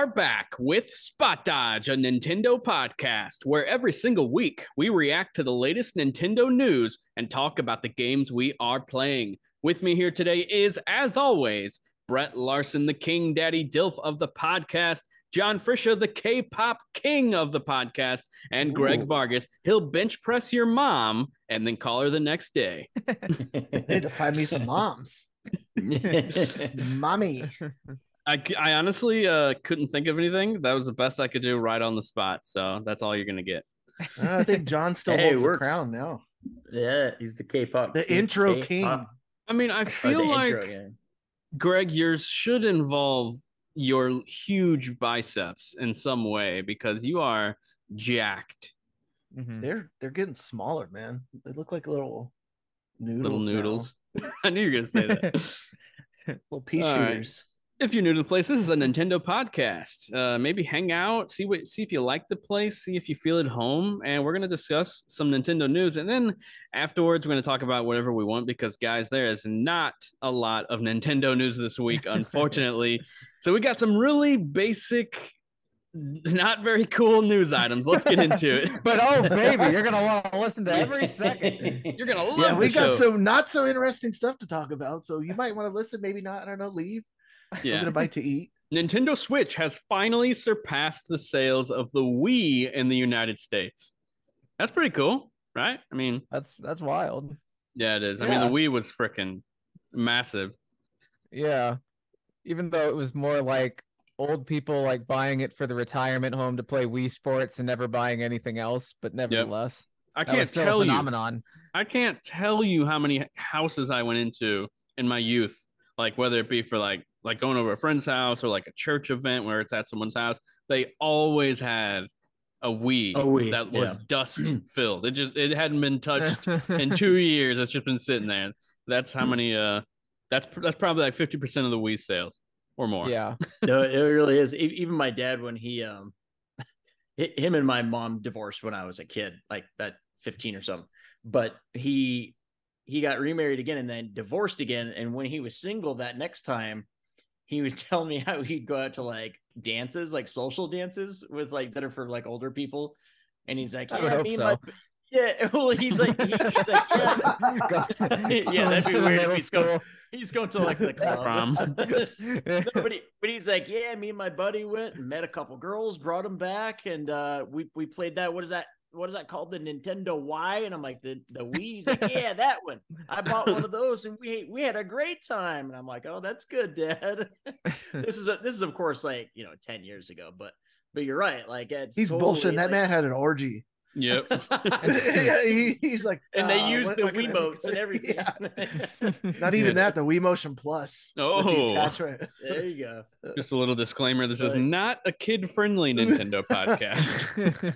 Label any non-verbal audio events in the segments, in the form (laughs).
And we are back with Spot Dodge, a Nintendo podcast, where every single week we react to the latest Nintendo news and talk about the games we are playing. With me here today is, as always, Brett Larson, the King Daddy Dilf of the podcast, John Frisha, the K pop king of the podcast, and Greg Ooh. Vargas. He'll bench press your mom and then call her the next day. (laughs) I need to find me some moms. (laughs) Mommy. (laughs) I, c- I honestly uh, couldn't think of anything. That was the best I could do right on the spot. So that's all you're going to get. I think John still Hey, it holds the crown now. yeah, he's the K-pop. The king. intro K-pop. king. I mean, I feel like, intro gang. Greg, yours should involve your huge biceps in some way because you are jacked. Mhm. They're they're getting smaller, man. They look like little noodles. Little noodles. (laughs) I knew you were going to say that. (laughs) Little pea All right. shooters. If you're new to the place, this is a Nintendo podcast. Uh, maybe hang out, see what, see if you like the place, see if you feel at home, and we're gonna discuss some Nintendo news, and then afterwards we're gonna talk about whatever we want because guys, there is not a lot of Nintendo news this week, (laughs) unfortunately. so we got some really basic, not very cool news items. Let's get into it. (laughs) But oh baby, you're gonna want to listen to every (laughs) second. You're gonna love Yeah, we the got show. some not so interesting stuff to talk about. So you might want to listen, maybe not. I don't know. Leave. (laughs) Yeah. Get a bite to eat. Nintendo Switch has finally surpassed the sales of the Wii in the United States. That's pretty cool, right? I mean, That's that's wild. yeah, it is. I mean, the Wii was freaking massive. Yeah. Even though it was more like old people like buying it for the retirement home to play Wii Sports and never buying anything else, but nevertheless, I that was can't tell a you. phenomenon. I can't tell you how many houses I went into in my youth, like whether it be for like like going over a friend's house or like a church event where it's at someone's house. They always had a Wii, A Wii, that was yeah. dust (clears throat) filled. It just it hadn't been touched in (laughs) two years. It's just been sitting there. That's how many. Uh, that's that's probably like fifty percent of the Wii sales or more. yeah. (laughs) no, it really is. E- Even my dad, when he um, him and my mom divorced when I was a kid, like at fifteen or something. But he he got remarried again and then divorced again. And when he was single that next time, he was (laughs) telling me how he'd go out to like dances, like social dances with like that are for like older people. And he's like, I would yeah, hope me and so. my yeah. (laughs) Well, he's like, he- he's like, (laughs) yeah. Yeah, that'd be Going weird if middle he's going- He's going to like the club. Prom. no, but, he, but he's like, yeah, me and my buddy went and met a couple girls, brought them back, and uh, we we played that. What is that? What is that called? The Nintendo Y? And I'm like, the the Wii. He's like, (laughs) yeah, that one. I bought one of those, and we we had a great time. And I'm like, oh, that's good, Dad. (laughs) this is a, this is of course like you know ten years ago, but but you're right. Like it's He's totally, bullshitting. That man had an orgy. Yep. (laughs) Yeah, he- he's like, and they "Uh, use what- the what can I- Wiimotes and (laughs) everything. Yeah. (laughs) Not even Yeah. that. The Wii Motion Plus. with the Oh. attachment. there you go. Just a little disclaimer: this is not a kid-friendly Nintendo podcast.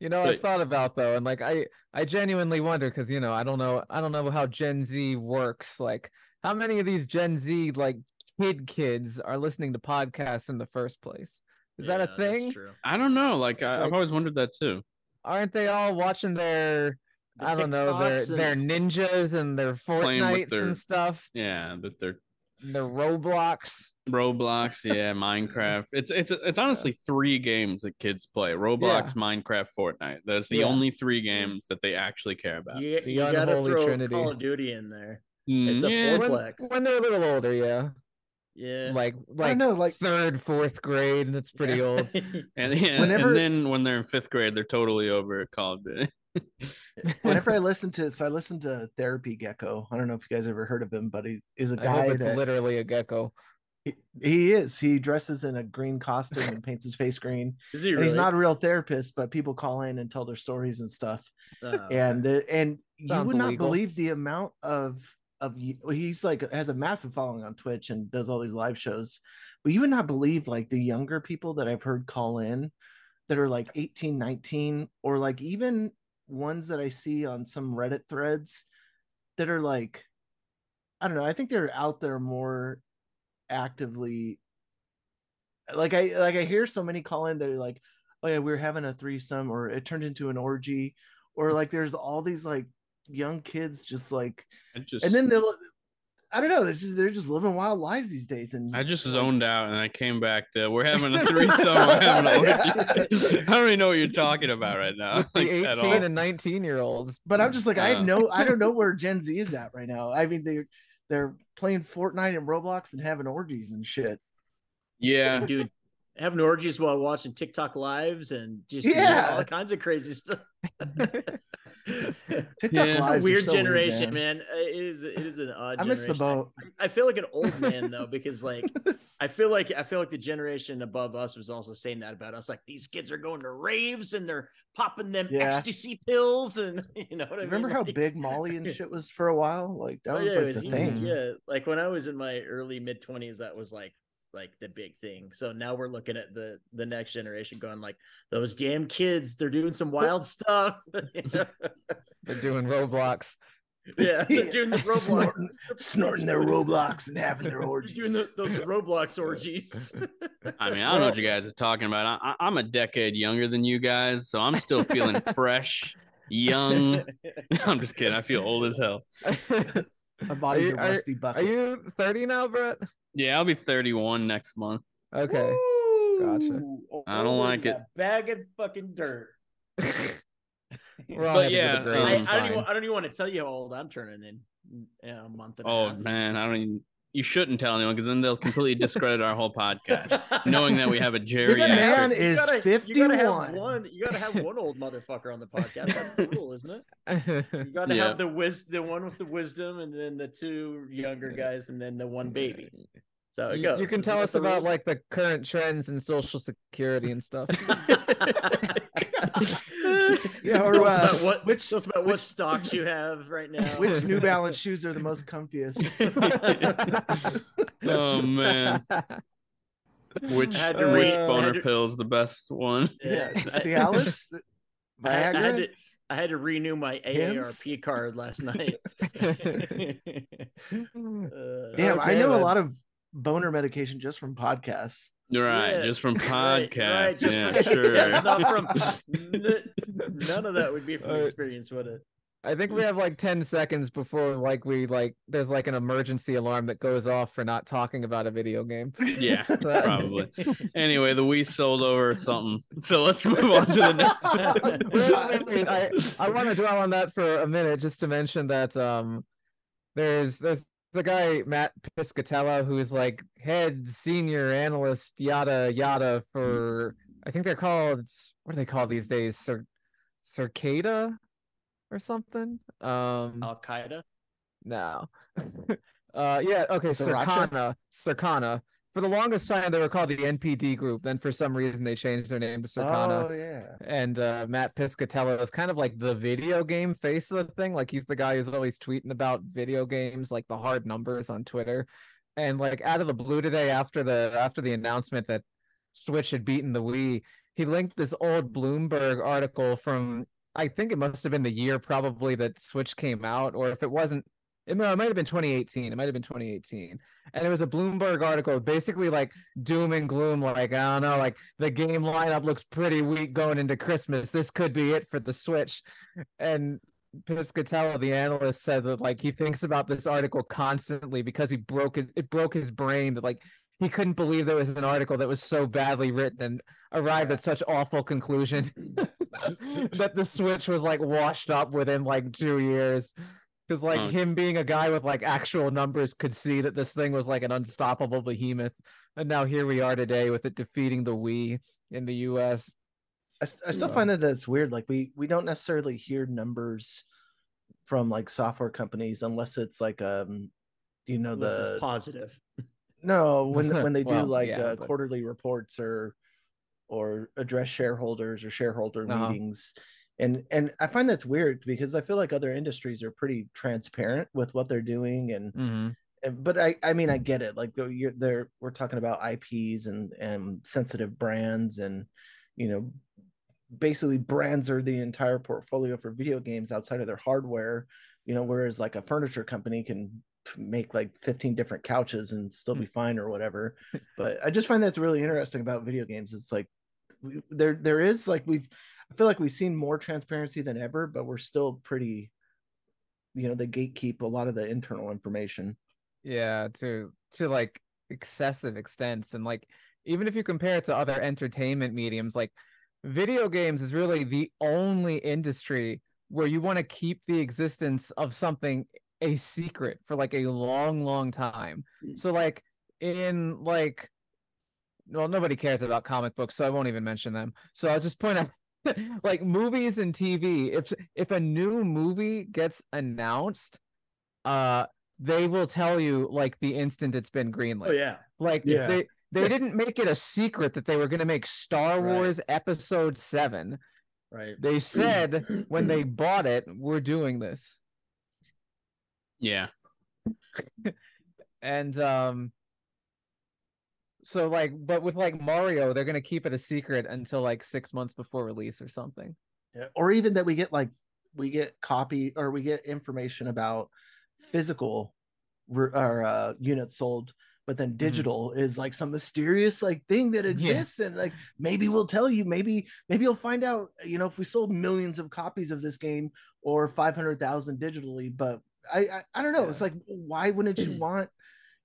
you know, I've thought about though, and like I, I genuinely wonder because you know, I don't know, I don't know how Gen Z works. Like, how many of these Gen Z like kid kids are listening to podcasts in the first place? Is that a thing? true. I don't know. Like, I, I've Like- always wondered that too. Aren't they all watching their, The I don't know, their their ninjas and their Playing Fortnites their- and stuff, Yeah, that they're their Roblox? Roblox, yeah, Minecraft. It's it's it's honestly three games that kids play: Roblox, Minecraft, Fortnite. Those the Yeah. only three games that they actually care about. You, you gotta unholy throw trinity. Call of Duty in there. Mm, It's a yeah. four- When, when they're a little older, yeah, Yeah. like like know, like- third, fourth grade, and it's pretty old. (laughs) and, yeah, Whenever- and then when they're in fifth grade, they're totally over at Call of Duty. (laughs) Whenever I listen to, so I listen to Therapy Gecko. I don't know if you guys ever heard of him, but he is a I guy hope it's that literally a gecko. he, he is. He dresses in a green costume and paints his face green. (laughs) Is he really? he's not a real therapist, but people call in and tell their stories and stuff. Oh, and the, and you Sounds would not believe the amount of of he's like has a massive following on Twitch and does all these live shows. But you would not believe like the younger people that I've heard call in that are like 18, 19, or like even ones that I see on some Reddit threads that are like, I don't know, I think they're out there more actively. Like I like I hear so many call in that are like, oh yeah, we were having a threesome, or it turned into an orgy, or like there's all these like young kids just like I just and then they'll I don't know. They're just they're just living wild lives these days. And I just zoned out and I came back to we're having a (laughs) threesome. we're having an orgy. (laughs) (laughs) I don't even know what you're talking about right now. the like, at 18 and 19 year olds. but I'm just like I Uh. have no I don't know where Gen Z is at right now. I mean they they're playing Fortnite and Roblox and having orgies and shit. Yeah. dude having orgies while watching TikTok lives and just Yeah. all kinds of crazy stuff. (laughs) (laughs) TikTok Yeah. lives are weird so generation, man. man. Uh, it is it is an (laughs) odd. I miss the boat. I, I feel like an old man though because like I feel like I feel like the generation above us was also saying that about us. Like these kids are going to raves and they're popping them Yeah. ecstasy pills and you know what I Remember mean. how Like- big Molly and shit was for a while? Like that Oh, was yeah, it like the huge, thing. Yeah, like when I was in my early mid twenties, that was like like the big thing. So now we're looking at the the next generation, going like those damn kids. They're doing some wild stuff. (laughs) They're doing Roblox. yeah, they're (laughs) doing the Roblox. snorting, snorting their Roblox and having their (laughs) orgies. doing the, those Roblox orgies. I mean, I don't know what you guys are talking about. I, I- I'm a decade younger than you guys, so I'm still feeling fresh, young. I'm just kidding. I feel old as hell. My bodies you- are are- rusty Are you 30 now, Brett? Yeah, I'll be 31 next month. Okay. Gotcha. Ooh, I don't like it. Bag of fucking dirt. (laughs) But yeah, um, I, I don't even. I don't even want to tell you how old I'm turning in, in a month and a Oh half. man, I don't even. You shouldn't tell anyone because then they'll completely discredit our whole podcast, (laughs) knowing that we have a This geriatric. man is gotta- You gotta have 51. one. You gotta have one old motherfucker on the podcast. That's the rule, isn't it? You (laughs) gotta Yeah. have the wis the one with the wisdom, and then the two younger guys, and then the one baby. So it You, goes. you can Isn't tell us about rules? like the current trends in social security and stuff. (laughs) (laughs) Yeah, or uh, about what which tell us about what which- stocks you have right now. (laughs) which New Balance (laughs) shoes are the most comfiest? Oh man, which Had to which read- boner had to- pill's the best one? Yeah, I- Cialis, I, I had to I had to renew my Hims? AARP card last night. Uh, Damn, I Okay, know a lot of boner medication just from podcasts. Right, Yeah, just from (laughs) right, podcasts. right, just yeah, (laughs) from- sure. That's not from (laughs) none of that would be from Uh, experience, would it? I think we have like 10 seconds before like we like there's like an emergency alarm that goes off for not talking about a video game. yeah, So that- probably. Anyway, the Wii sold over or something. So let's move on to the next. Wait, wait, wait, I, I want to dwell on that for a minute just to mention that um there's there's the guy Matt Piscatella who's like head senior analyst yada yada for I think they're called what are they called these days Cir- Circada or something um Al Qaeda. no (laughs) uh yeah okay Sriracha? Circana Circana for the longest time they were called the NPD group then for some reason they changed their name to Circana Oh yeah. and uh, Matt Piscatella is kind of like the video game face of the thing. Like he's the guy who's always tweeting about video games, like the hard numbers on Twitter. And like out of the blue today, after the after the announcement that Switch had beaten the Wii, he linked this old Bloomberg article from I think it must have been the year probably that Switch came out, or if it wasn't, it might it might have been 2018. It might have been 2018, and it was a Bloomberg article, basically like doom and gloom. Like I don't know, like the game lineup looks pretty weak going into Christmas. This could be it for the Switch. And Piscatella, the analyst, said that like he thinks about this article constantly because he broke his it broke his brain that like he couldn't believe there was an article that was so badly written and arrived at such awful conclusions (laughs) (laughs) that the Switch was like washed up within like two years. Because like Oh. him being a guy with like actual numbers could see that this thing was like an unstoppable behemoth. And now here we are today with it defeating the Wii in the US. I still Yeah. find that that's weird. Like we we don't necessarily hear numbers from like software companies unless it's like um you know Unless the it's positive. (laughs) no when (laughs) when they do Well, like yeah, uh, but- quarterly reports or or address shareholders or shareholder Uh-huh. meetings and and I find that's weird because I feel like other industries are pretty transparent with what they're doing and Mm-hmm. and- but I I mean I get it like you're there we're talking about IPs and and sensitive brands and you know basically brands are the entire portfolio for video games outside of their hardware you know whereas like a furniture company can make like 15 different couches and still be fine or whatever. (laughs) But I just find that's really interesting about video games. It's like we, there there is like we've I feel like we've seen more transparency than ever but we're still pretty you know they gatekeep a lot of the internal information. Yeah to to like excessive extents and like even if you compare it to other entertainment mediums like video games is really the only industry where you want to keep the existence of something a secret for like a long long time. Mm. So like in like well nobody cares about comic books so i won't even mention them. So i'll just point out (laughs) like movies and tv if if a new movie gets announced uh they will tell you like the instant it's been greenlit Oh yeah. like Yeah. they they didn't make it a secret that they were going to make Star Right. Wars episode 7 Right. they said when they (clears throat) bought it we're doing this Yeah. (laughs) and um so like but with like mario they're gonna keep it a secret until like six months before release or something. Yeah, or even that we get like we get copy or we get information about physical re- or uh, units sold but then digital is like some mysterious like thing that exists and like maybe we'll tell you maybe maybe you'll find out you know if we sold millions of copies of this game or 500,000 digitally but I, I I don't know it's like why wouldn't you (clears throat) want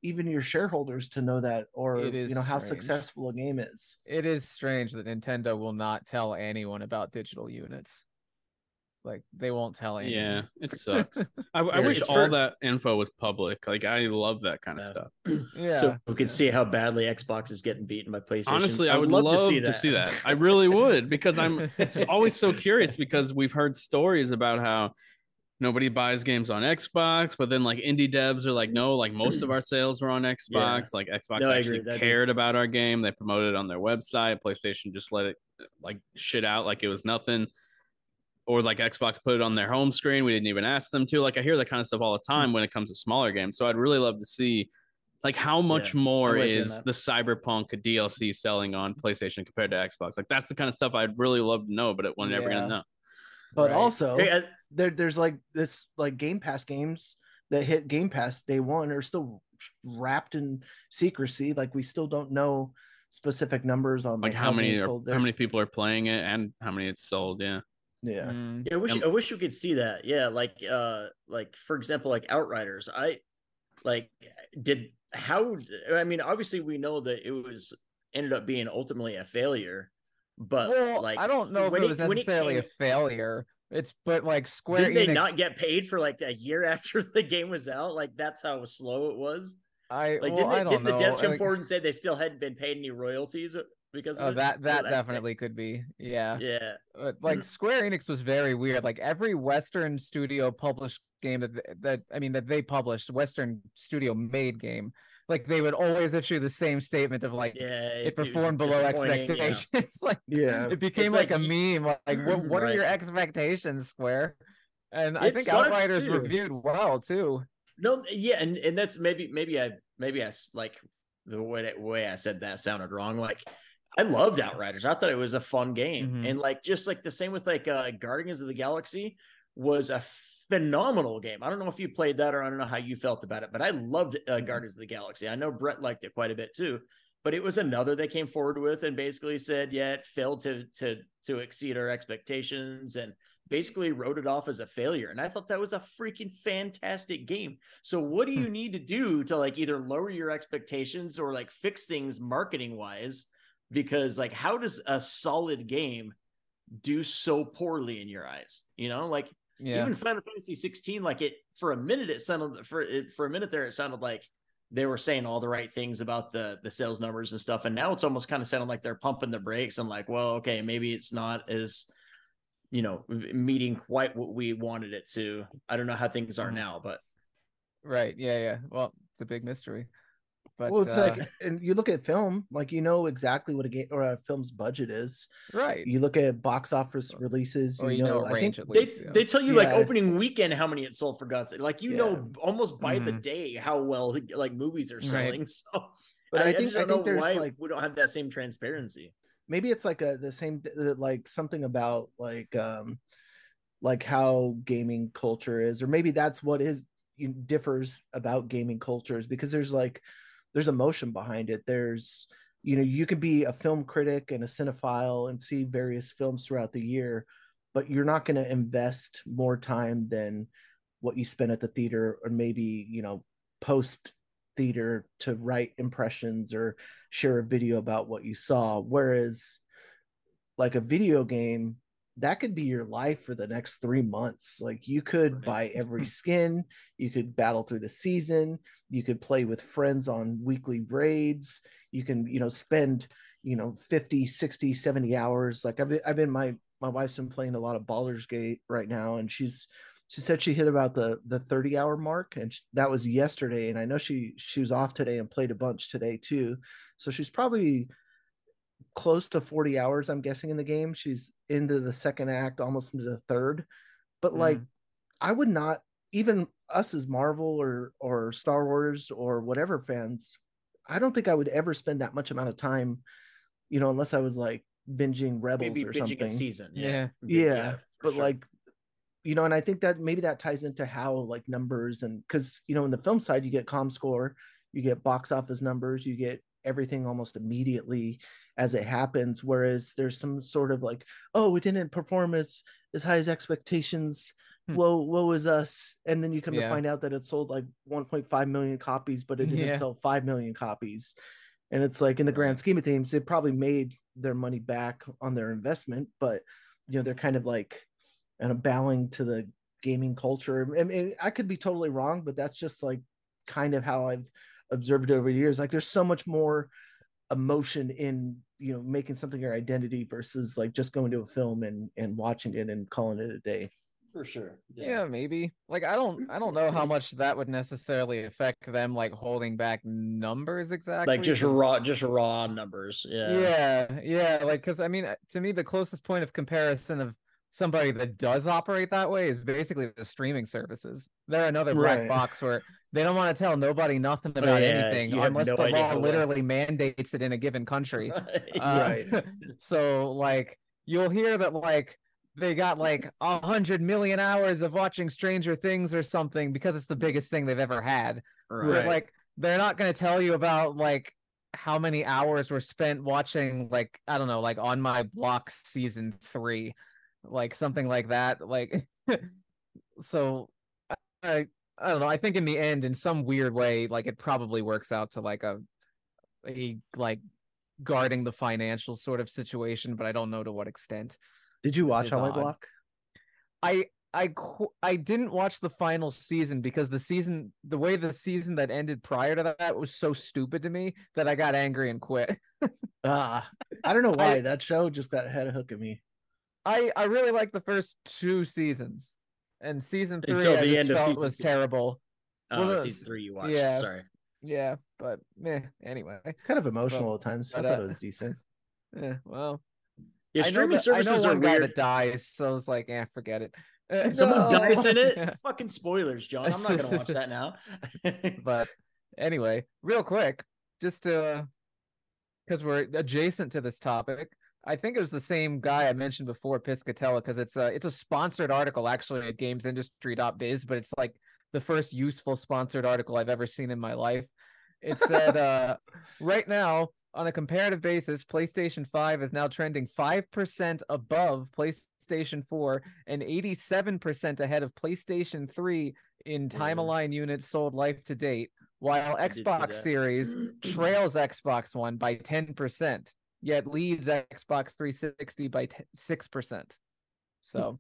even your shareholders to know that or It is you know how successful a game is it is strange that nintendo will not tell anyone about digital units like they won't tell anyone Yeah. It (laughs) sucks. I, I wish it's all for- that info was public. Like I love that kind of Yeah. stuff. (clears throat) yeah So we could yeah. see how badly Xbox is getting beaten by PlayStation. Honestly, I would love, to, see, that. I really would because I'm (laughs) always so curious because we've heard stories about how nobody buys games on Xbox, but then like indie devs are like, no, like most of (clears throat) our sales were on Xbox. Like Xbox No, actually agree. Be- cared about our game. They promoted it on their website. PlayStation just let it like shit out like it was nothing. Or like Xbox put it on their home screen. We didn't even ask them to. Like I hear that kind of stuff all the time mm. when it comes to smaller games. So I'd really love to see like how much Yeah, more I'm with you on is the cyberpunk DLC selling on PlayStation compared to Xbox? Like that's the kind of stuff I'd really love to know, but it, we're never Yeah. gonna know. but Right. also Hey, there there's like this like Game Pass games that hit Game Pass day one are still wrapped in secrecy. Like we still don't know specific numbers on Like how many are, sold how many people are playing it and how many it's sold. Yeah. Yeah, Mm. Yeah, I wish I wish you could see that. Yeah, like uh like for example, like Outriders. I like did how I mean, obviously we know that it was ended up being ultimately a failure, but well like i don't know if when it was when necessarily a came- failure it's but like square Did they Enix, not get paid for like a year after (laughs) the game was out? Like that's how slow it was. i Like well, didn't, they, don't didn't the know devs come like- forward and say they still hadn't been paid any royalties because of oh it? that that definitely could be yeah Yeah, Uh, like Square Enix was very weird. Like every Western studio published game that that I mean that they published, Western studio made game, like they would always issue the same statement of like yeah. it it's- was performed below disappointing, yeah. expectations. (laughs) like yeah. it became like like, a y- meme. Like what what are your expectations, Square? And I think Outriders too. reviewed well too. No, yeah, and and that's maybe maybe I maybe I s- like the way that way I said that sounded wrong. Like I loved Outriders. I thought it was a fun game, Mhm. and like just like the same with like uh Guardians of the Galaxy was a phenomenal game. I don't know if you played that or I don't know how you felt about it, but I loved uh, Guardians of the Galaxy. I know Brett liked it quite a bit too. But it was another they came forward with and basically said, yeah, it failed to to to exceed our expectations and basically wrote it off as a failure. And I thought that was a freaking fantastic game. So what do you need to do to like either lower your expectations or like fix things marketing wise? Because like how does a solid game do so poorly in your eyes? You know, like Yeah. even Final Fantasy 16, like it for a minute, it sounded for it for a minute there, it sounded like they were saying all the right things about the the sales numbers and stuff. And now it's almost kind of sounding like they're pumping the brakes and like, well, okay, maybe it's not as you know meeting quite what we wanted it to. I don't know how things are Mhm. now, but Right. Yeah. Yeah. Well, it's a big mystery. But well, it's uh, like, and you look at film, like you know exactly what a game or a film's budget is. right. You look at box office releases, or you know, I range think at they yeah. they tell you like opening weekend how many it sold for God's sake. Like you know almost by the Mhm. day how well like movies are Right. selling. (laughs) So But I, I, think just I don't think know there's why like we don't have that same transparency. maybe it's like a the same like something about like um like how gaming culture is or maybe that's what is differs about gaming cultures because there's like there's emotion behind it. There's you know you could be a film critic and a cinephile and see various films throughout the year but you're not going to invest more time than what you spend at the theater or maybe you know post theater to write impressions or share a video about what you saw. Whereas like a video game that could be your life for the next three months. Like you could right. buy every (laughs) skin, you could battle through the season, you could play with friends on weekly raids, you can, you know, spend, you know, 50, 60, 70 hours. Like I've been, I've been my my wife's been playing a lot of Baldur's Gate right now, and she's she said she hit about the the 30 hour mark and she, that was yesterday and i know she she was off today and played a bunch today too so she's probably close to 40 hours i'm guessing in the game. She's into the second act almost into the third. But mm. like i would not even us as marvel or or star wars or whatever fans i don't think i would ever spend that much amount of time you know unless i was like binging rebels maybe or binging something. a season yeah. Yeah, yeah but sure. like you know and i think that maybe that ties into how like numbers and because you know in the film side you get comScore you get box office numbers you get everything almost immediately as it happens whereas there's some sort of like oh it didn't perform as as high as expectations hmm. woe woe is us and then you come yeah. to find out that it sold like 1.5 million copies but it didn't yeah. sell 5 million copies and it's like in the grand scheme of things they probably made their money back on their investment but you know they're kind of like and a bowing to the gaming culture I mean, I could be totally wrong but that's just like kind of how I've observed over the years like there's so much more emotion in you know making something your identity versus like just going to a film and and watching it and calling it a day for sure yeah. yeah. maybe like i don't i don't know how (laughs) much that would necessarily affect them like holding back numbers exactly like just raw just raw numbers yeah yeah yeah like because i mean to me the closest point of comparison of somebody that does operate that way is basically the streaming services. They're another black right. box where they don't want to tell nobody nothing oh, about oh, yeah. anything unless no the law literally mandates it in a given country. (laughs) right. Uh, (laughs) so like you'll hear that like they got like a hundred million hours of watching Stranger Things or something because it's the biggest thing they've ever had. Right. But, like they're not going to tell you about like how many hours were spent watching like I don't know like on my block season three like something like that like (laughs) so I I don't know I think in the end in some weird way like it probably works out to like a a like guarding the financial sort of situation but I don't know to what extent did you watch my block I I I didn't watch the final season because the season the way the season that ended prior to that was so stupid to me that I got angry and quit. (laughs) Ah, uh, I don't know why I, that show just got head hook at me. I I really like the first two seasons, and season three Until I the end felt was two. terrible. Oh, well, season three you watched. Yeah, sorry. Yeah, but meh. Anyway, it's kind of emotional at times. But, I thought uh, it was decent. (laughs) Yeah, well. Yeah, streaming services I know one are guy weird. that dies, so it's like, yeah, forget it. Uh, Someone no. dies in it. (laughs) Yeah. Fucking spoilers, John. I'm not gonna watch that now. (laughs) but anyway, real quick, just to because we're adjacent to this topic, I think it was the same guy I mentioned before, Piscatella, because it's a it's a sponsored article actually at gamesindustry.biz, but it's like the first useful sponsored article I've ever seen in my life. It said (laughs) uh, right now, on a comparative basis, PlayStation 5 is now trending 5% above PlayStation 4 and 87% ahead of PlayStation 3 in time aligned units sold life to date, while Xbox Series (clears throat) trails Xbox One by 10% yet leads Xbox 360 by six percent. So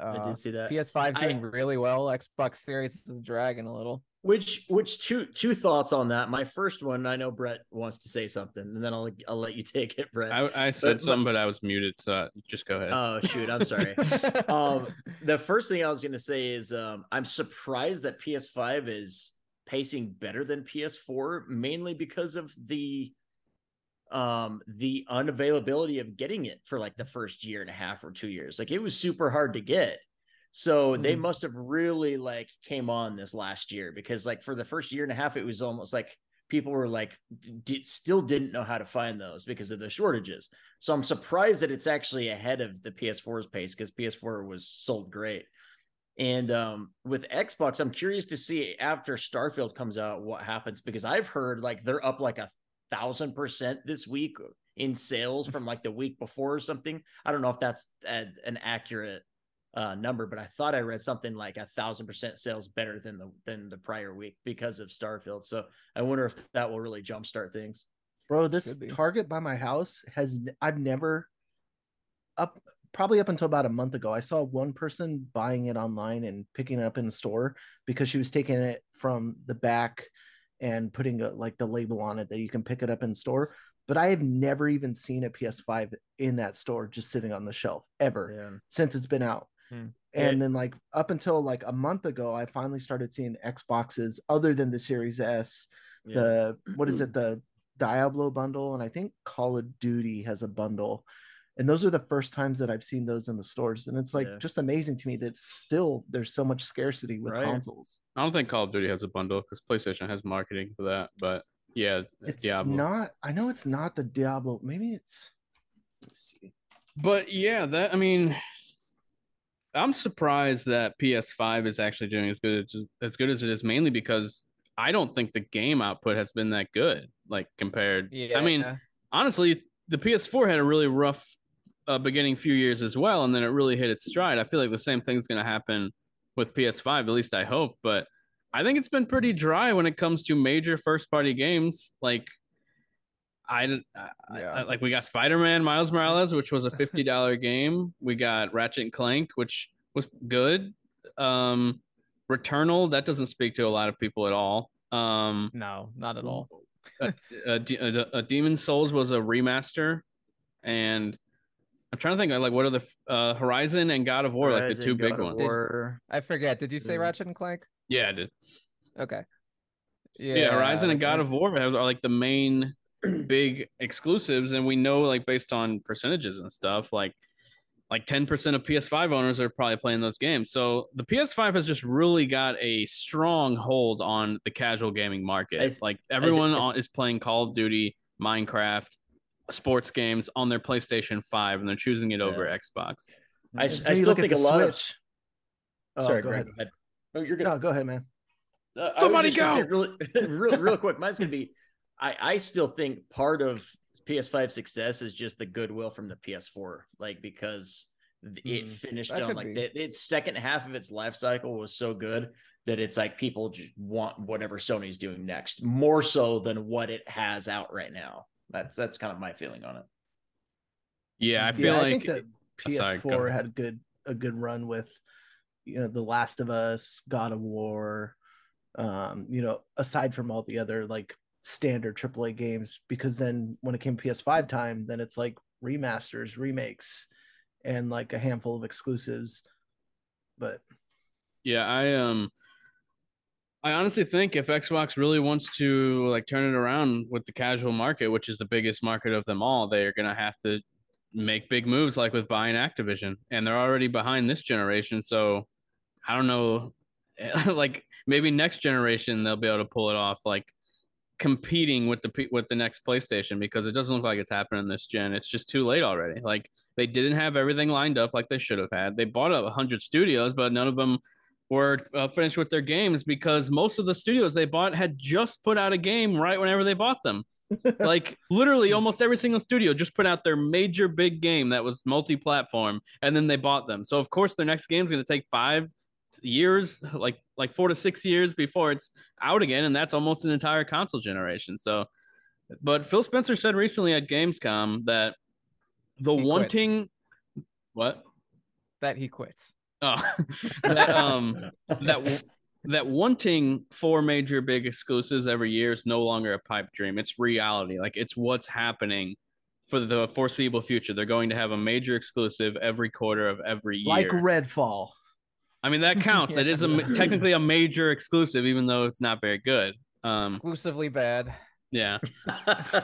uh, I did see that. PS5 doing I, really well. Xbox Series is dragging a little. Which which two two thoughts on that? My first one, I know Brett wants to say something, and then I'll I'll let you take it, Brett. I, I said but, something, but I was muted, so just go ahead. Oh shoot, I'm sorry. (laughs) um, the first thing I was gonna say is um, I'm surprised that PS5 is pacing better than PS4, mainly because of the um the unavailability of getting it for like the first year and a half or two years like it was super hard to get. So mm-hmm. they must have really like came on this last year because like for the first year and a half it was almost like people were like d- still didn't know how to find those because of the shortages. So i'm surprised that it's actually ahead of the ps4's pace because ps4 was sold great. And um, with Xbox, I'm curious to see after Starfield comes out what happens because I've heard like they're up like a thousand percent this week in sales from like the week before or something. I don't know if that's a, an accurate uh, number, but I thought I read something like a thousand percent sales better than the than the prior week because of Starfield. So I wonder if that will really jumpstart things. Bro, this Target by my house has I've never up probably up until about a month ago. I saw one person buying it online and picking it up in the store because she was taking it from the back and putting a, like the label on it that you can pick it up in store. But I have never even seen a PS5 in that store just sitting on the shelf ever Yeah. since it's been out. Hmm. And then like up until like a month ago, I finally started seeing Xboxes other than the Series S Yeah. the what is (clears throat) it the diablo bundle and i think call of duty has a bundle and those are the first times that i've seen those in the stores and it's like Yeah. just amazing to me that still there's so much scarcity with Right. consoles I don't think Call of Duty has a bundle because PlayStation has marketing for that. But yeah, uh, it's Diablo. not i know it's not the diablo maybe it's let's see But yeah, that I mean, I'm surprised that PS5 is actually doing as good as as good as it is, mainly because I don't think the game output has been that good. Like compared, Yeah. I mean, honestly, the PS4 had a really rough uh, beginning few years as well, and then it really hit its stride. I feel like the same thing's going to happen with PS5. At least I hope. But I think it's been pretty dry when it comes to major first party games. Like I, didn't- I- Yeah. I- like we got Spider Man Miles Morales, which was a fifty dollar (laughs) game. We got Ratchet and Clank, which was good. Um, Returnal that doesn't speak to a lot of people at all. Um, no, not at all. uh, D- uh, uh, Demon Souls was a remaster, and I'm trying to think of like what are the uh, Horizon and God of War like the two big God of ones. War. I forget. Did you say Ratchet and Clank? Yeah, I did. Okay. Yeah, Horizon and God of War are, like the main (clears throat) big exclusives, and we know like based on percentages and stuff, like like 10% of PS5 owners are probably playing those games. So the PS5 has just really got a strong hold on the casual gaming market. Th- like everyone th- is playing Call of Duty, Minecraft, sports games on their PlayStation 5 and they're choosing it over Xbox. I, And s- then I still look at think a the lot of. Switch. Oh, Sorry, go Greg, ahead. go ahead. No, you're good. no go ahead man Uh, I was Somebody just gonna say go! Really, (laughs) real, real (laughs) quick. Mine's gonna be. I I still think part of PS5 success is just the goodwill from the PS4, like because th- it Hmm, finished that on like the, its second half of its life cycle was so good that it's like people just want whatever Sony's doing next more so than what it has out right now. That's that's kind of my feeling on it. Yeah, I feel yeah like i think that ps4 ahead. had a good a good run with you know the last of us god of war um you know aside from all the other like standard aaa games because then when it came ps5 time then it's like remasters remakes and like a handful of exclusives but Yeah, I um I honestly think if Xbox really wants to like turn it around with the casual market, which is the biggest market of them all, they're gonna have to make big moves like with buying Activision. And they're already behind this generation, so I don't know (laughs) like maybe next generation they'll be able to pull it off like competing with the with the next PlayStation because it doesn't look like it's happening this gen. It's just too late already. Like they didn't have everything lined up like they should have had. They bought a hundred studios, but none of them were uh, finished with their games because most of the studios they bought had just put out a game right whenever they bought them. (laughs) like literally almost every single studio just put out their major big game that was multi-platform and then they bought them. So of course their next game is going to take 5 years, like like 4 to 6 years before it's out again and that's almost an entire console generation. So but Phil Spencer said recently at Gamescom that the He quits. wanting what? That he quits. Oh, (laughs) that um that that wanting four major big exclusives every year is no longer a pipe dream. It's reality. Like it's what's happening for the foreseeable future. They're going to have a major exclusive every quarter of every year. like redfall I mean that counts. It is a (laughs) technically a major exclusive, even though it's not very good. Um, Exclusively bad. yeah, (laughs)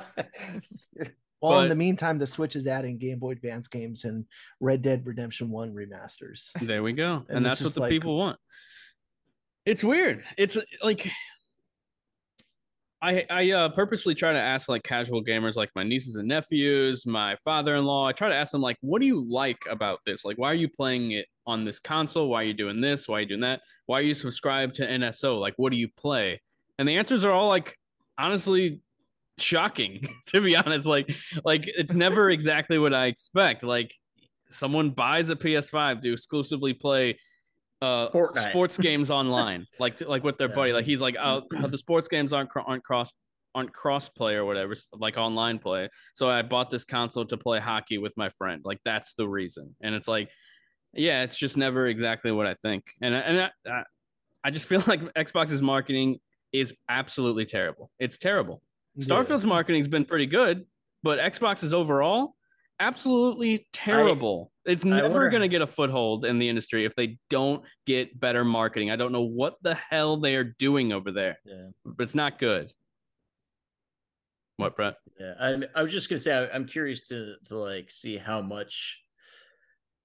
well in the meantime the switch is adding game boy advance games and red dead redemption 1 remasters there we go, (laughs) and, And that's what the like- people want. It's weird. It's like I I uh, purposely try to ask like casual gamers, like my nieces and nephews, my father-in-law. I try to ask them like, what do you like about this? Like, why are you playing it on this console? Why are you doing this? Why are you doing that? Why are you subscribed to NSO? Like, what do you play? And the answers are all like, honestly, shocking. (laughs) to be honest, like like it's never exactly what I expect. Like someone buys a PS5 to exclusively play uh Fortnite. sports (laughs) games online, like like with their Yeah. buddy. Like he's like, oh, the sports games aren't aren't cross aren't cross play or whatever, like online play. So I bought this console to play hockey with my friend. Like that's the reason. And it's like, yeah, it's just never exactly what I think. And and I, I, I just feel (laughs) like Xbox's marketing is absolutely terrible. It's terrible. Starfield's marketing's been pretty good, but Xbox's overall absolutely terrible. it's I never going to get a foothold in the industry if they don't get better marketing. I don't know what the hell they are doing over there, Yeah. but it's not good. What, Brett? Yeah, I I was just gonna say I, I'm curious to to like see how much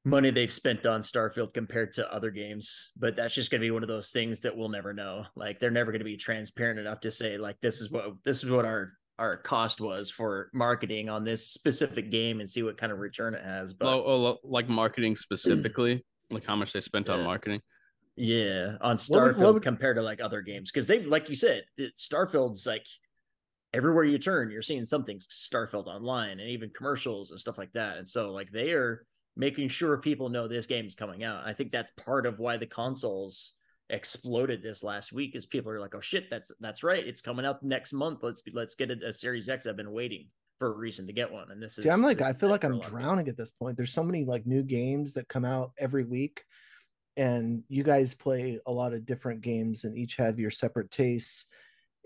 money they've spent on Starfield compared to other games, but that's just gonna be one of those things that we'll never know. Like they're never gonna be transparent enough to say like this is what this is what our our cost was for marketing on this specific game and see what kind of return it has. But Oh, oh, like marketing specifically, (clears throat) like how much they spent on marketing. Yeah, on What would- Starfield what would- compared to like other games because they've like you said, the- Starfield's like everywhere you turn, you're seeing something Starfield online and even commercials and stuff like that. And so like they are making sure people know this game is coming out. I think that's part of why the consoles exploded this last week is people are like, oh shit, that's that's right, it's coming out next month. Let's let's get a, a Series X. I've been waiting for a reason to get one, and this is. See, I'm like, I feel like I'm lot of people. drowning at this point. There's so many like new games that come out every week, and you guys play a lot of different games and each have your separate tastes.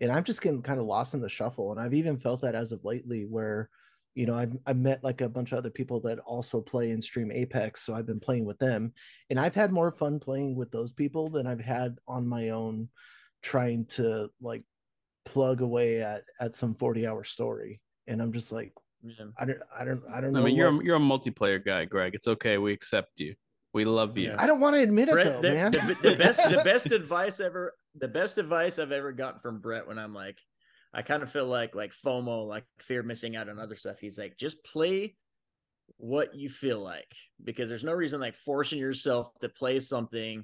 And I'm just getting kind of lost in the shuffle. And I've even felt that as of lately, where you know I've I've met like a bunch of other people that also play and stream Apex, so I've been playing with them, and I've had more fun playing with those people than I've had on my own, trying to like plug away at at some 40 hour story. And I'm just like, Yeah. I don't, I don't, I don't I know. mean, you're what- a, you're a multiplayer guy, Greg. It's okay. We accept you. We love you. I don't want to admit it though, the, man. the, the best the (laughs) best advice ever the best advice I've ever gotten from Brett when I'm like I kind of feel like like FOMO, like fear of missing out on other stuff. He's like, just play what you feel like because there's no reason like forcing yourself to play something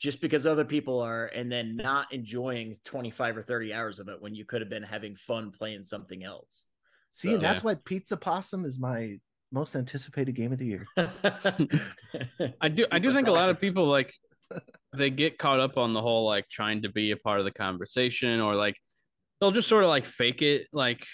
just because other people are and then not enjoying 25 or 30 hours of it when you could have been having fun playing something else. See, and So- that's why Pizza Possum is my most anticipated game of the year. (laughs) I do. I do think a lot of people like they get caught up on the whole like trying to be a part of the conversation or like they'll just sort of like fake it, like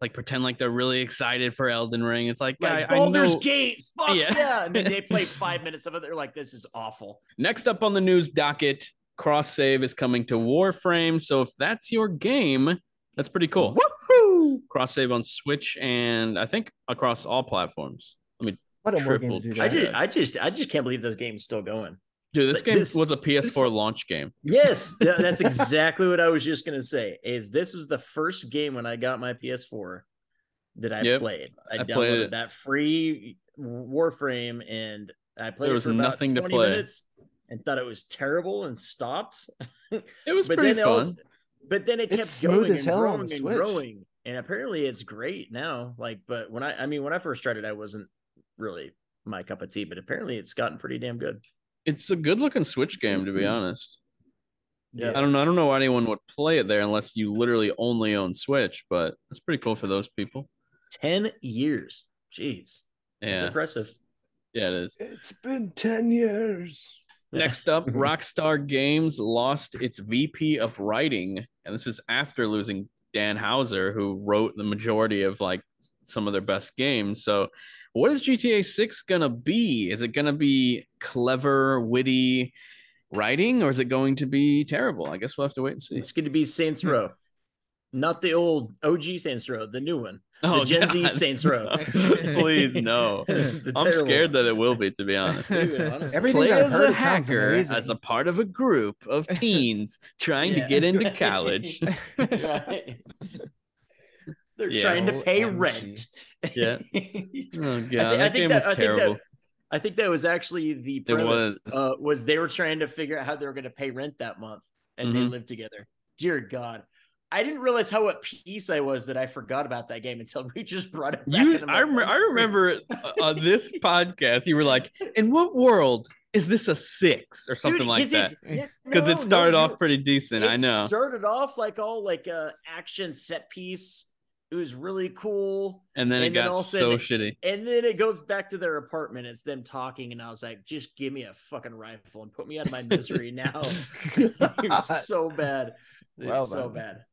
like pretend like they're really excited for Elden Ring. It's like, like guy, I Baldur's know- Gate, fuck Yeah. yeah. And then they play (laughs) five minutes of it. They're like, this is awful. Next up on the news docket, cross save is coming to Warframe. So if that's your game, that's pretty cool. Woohoo! Cross save on Switch and I think across all platforms. I mean, What do more Triple games do I just, I just, I just can't believe those games still going. Dude, this Like, game this- was a PS4 this- launch game. Yes, th- (laughs) that's exactly what I was just gonna say. Is this was the first game when I got my PS4 that I Yep, pay I, I downloaded played it. that free Warframe and I played There it was for about nothing to 20 play. minutes and thought it was terrible and stopped. (laughs) It was but pretty then it fun. also- but then it kept smooth going and hell growing and Switch. growing. And apparently it's great now. Like, but when I I mean when I first tried it, I wasn't really my cup of tea, but apparently it's gotten pretty damn good. It's a good looking Switch game to be mm-hmm. honest. Yeah. I don't know. I don't know why anyone would play it there unless you literally only own Switch, but it's pretty cool for those people. 10 years. Jeez. That's Yeah, impressive. yeah, it is. It's been 10 years. Next up, (laughs) Rockstar Games lost its VP of writing, and this is after losing Dan Houser, who wrote the majority of like some of their best games. So, what is GTA 6 gonna be? Is it gonna be clever, witty writing, or is it going to be terrible? I guess we'll have to wait and see. It's going to be Saints Row. Not the old OG Saints Row, the new one. Oh, Gen Z Saints Row. (laughs) Please, no. (laughs) I'm scared one. that it will be, to be honest. (laughs) Dude, honestly. Everything Play I've as heard, a it sounds hacker as a part of a group of teens trying to get into college. Right. They're Yeah. trying to pay OMG. rent. Yeah. (laughs) Oh I god, thi- I that think game that- was I think that- terrible. I think that was actually the It premise. was. Uh, was they were trying to figure out how they were going to pay rent that month, and they Mhm. lived together. Dear God, I didn't realize how at peace I was that I forgot about that game until (laughs) we just brought it back. You, and I'm I, like, rem- "Oh, I remember uh, on this (laughs) podcast, you were like, "In what world is this a six or something Dude, like 'cause that?" it's- yeah, Because no, it started no, off pretty decent. I know. started off like all like a action set piece it was really cool. And then it then got all so sudden- shitty. And then it goes back to their apartment. It's them talking, and I was like, just give me a fucking rifle and put me out of my misery (laughs) now. (laughs) (laughs) it was so bad. It's Well so bad.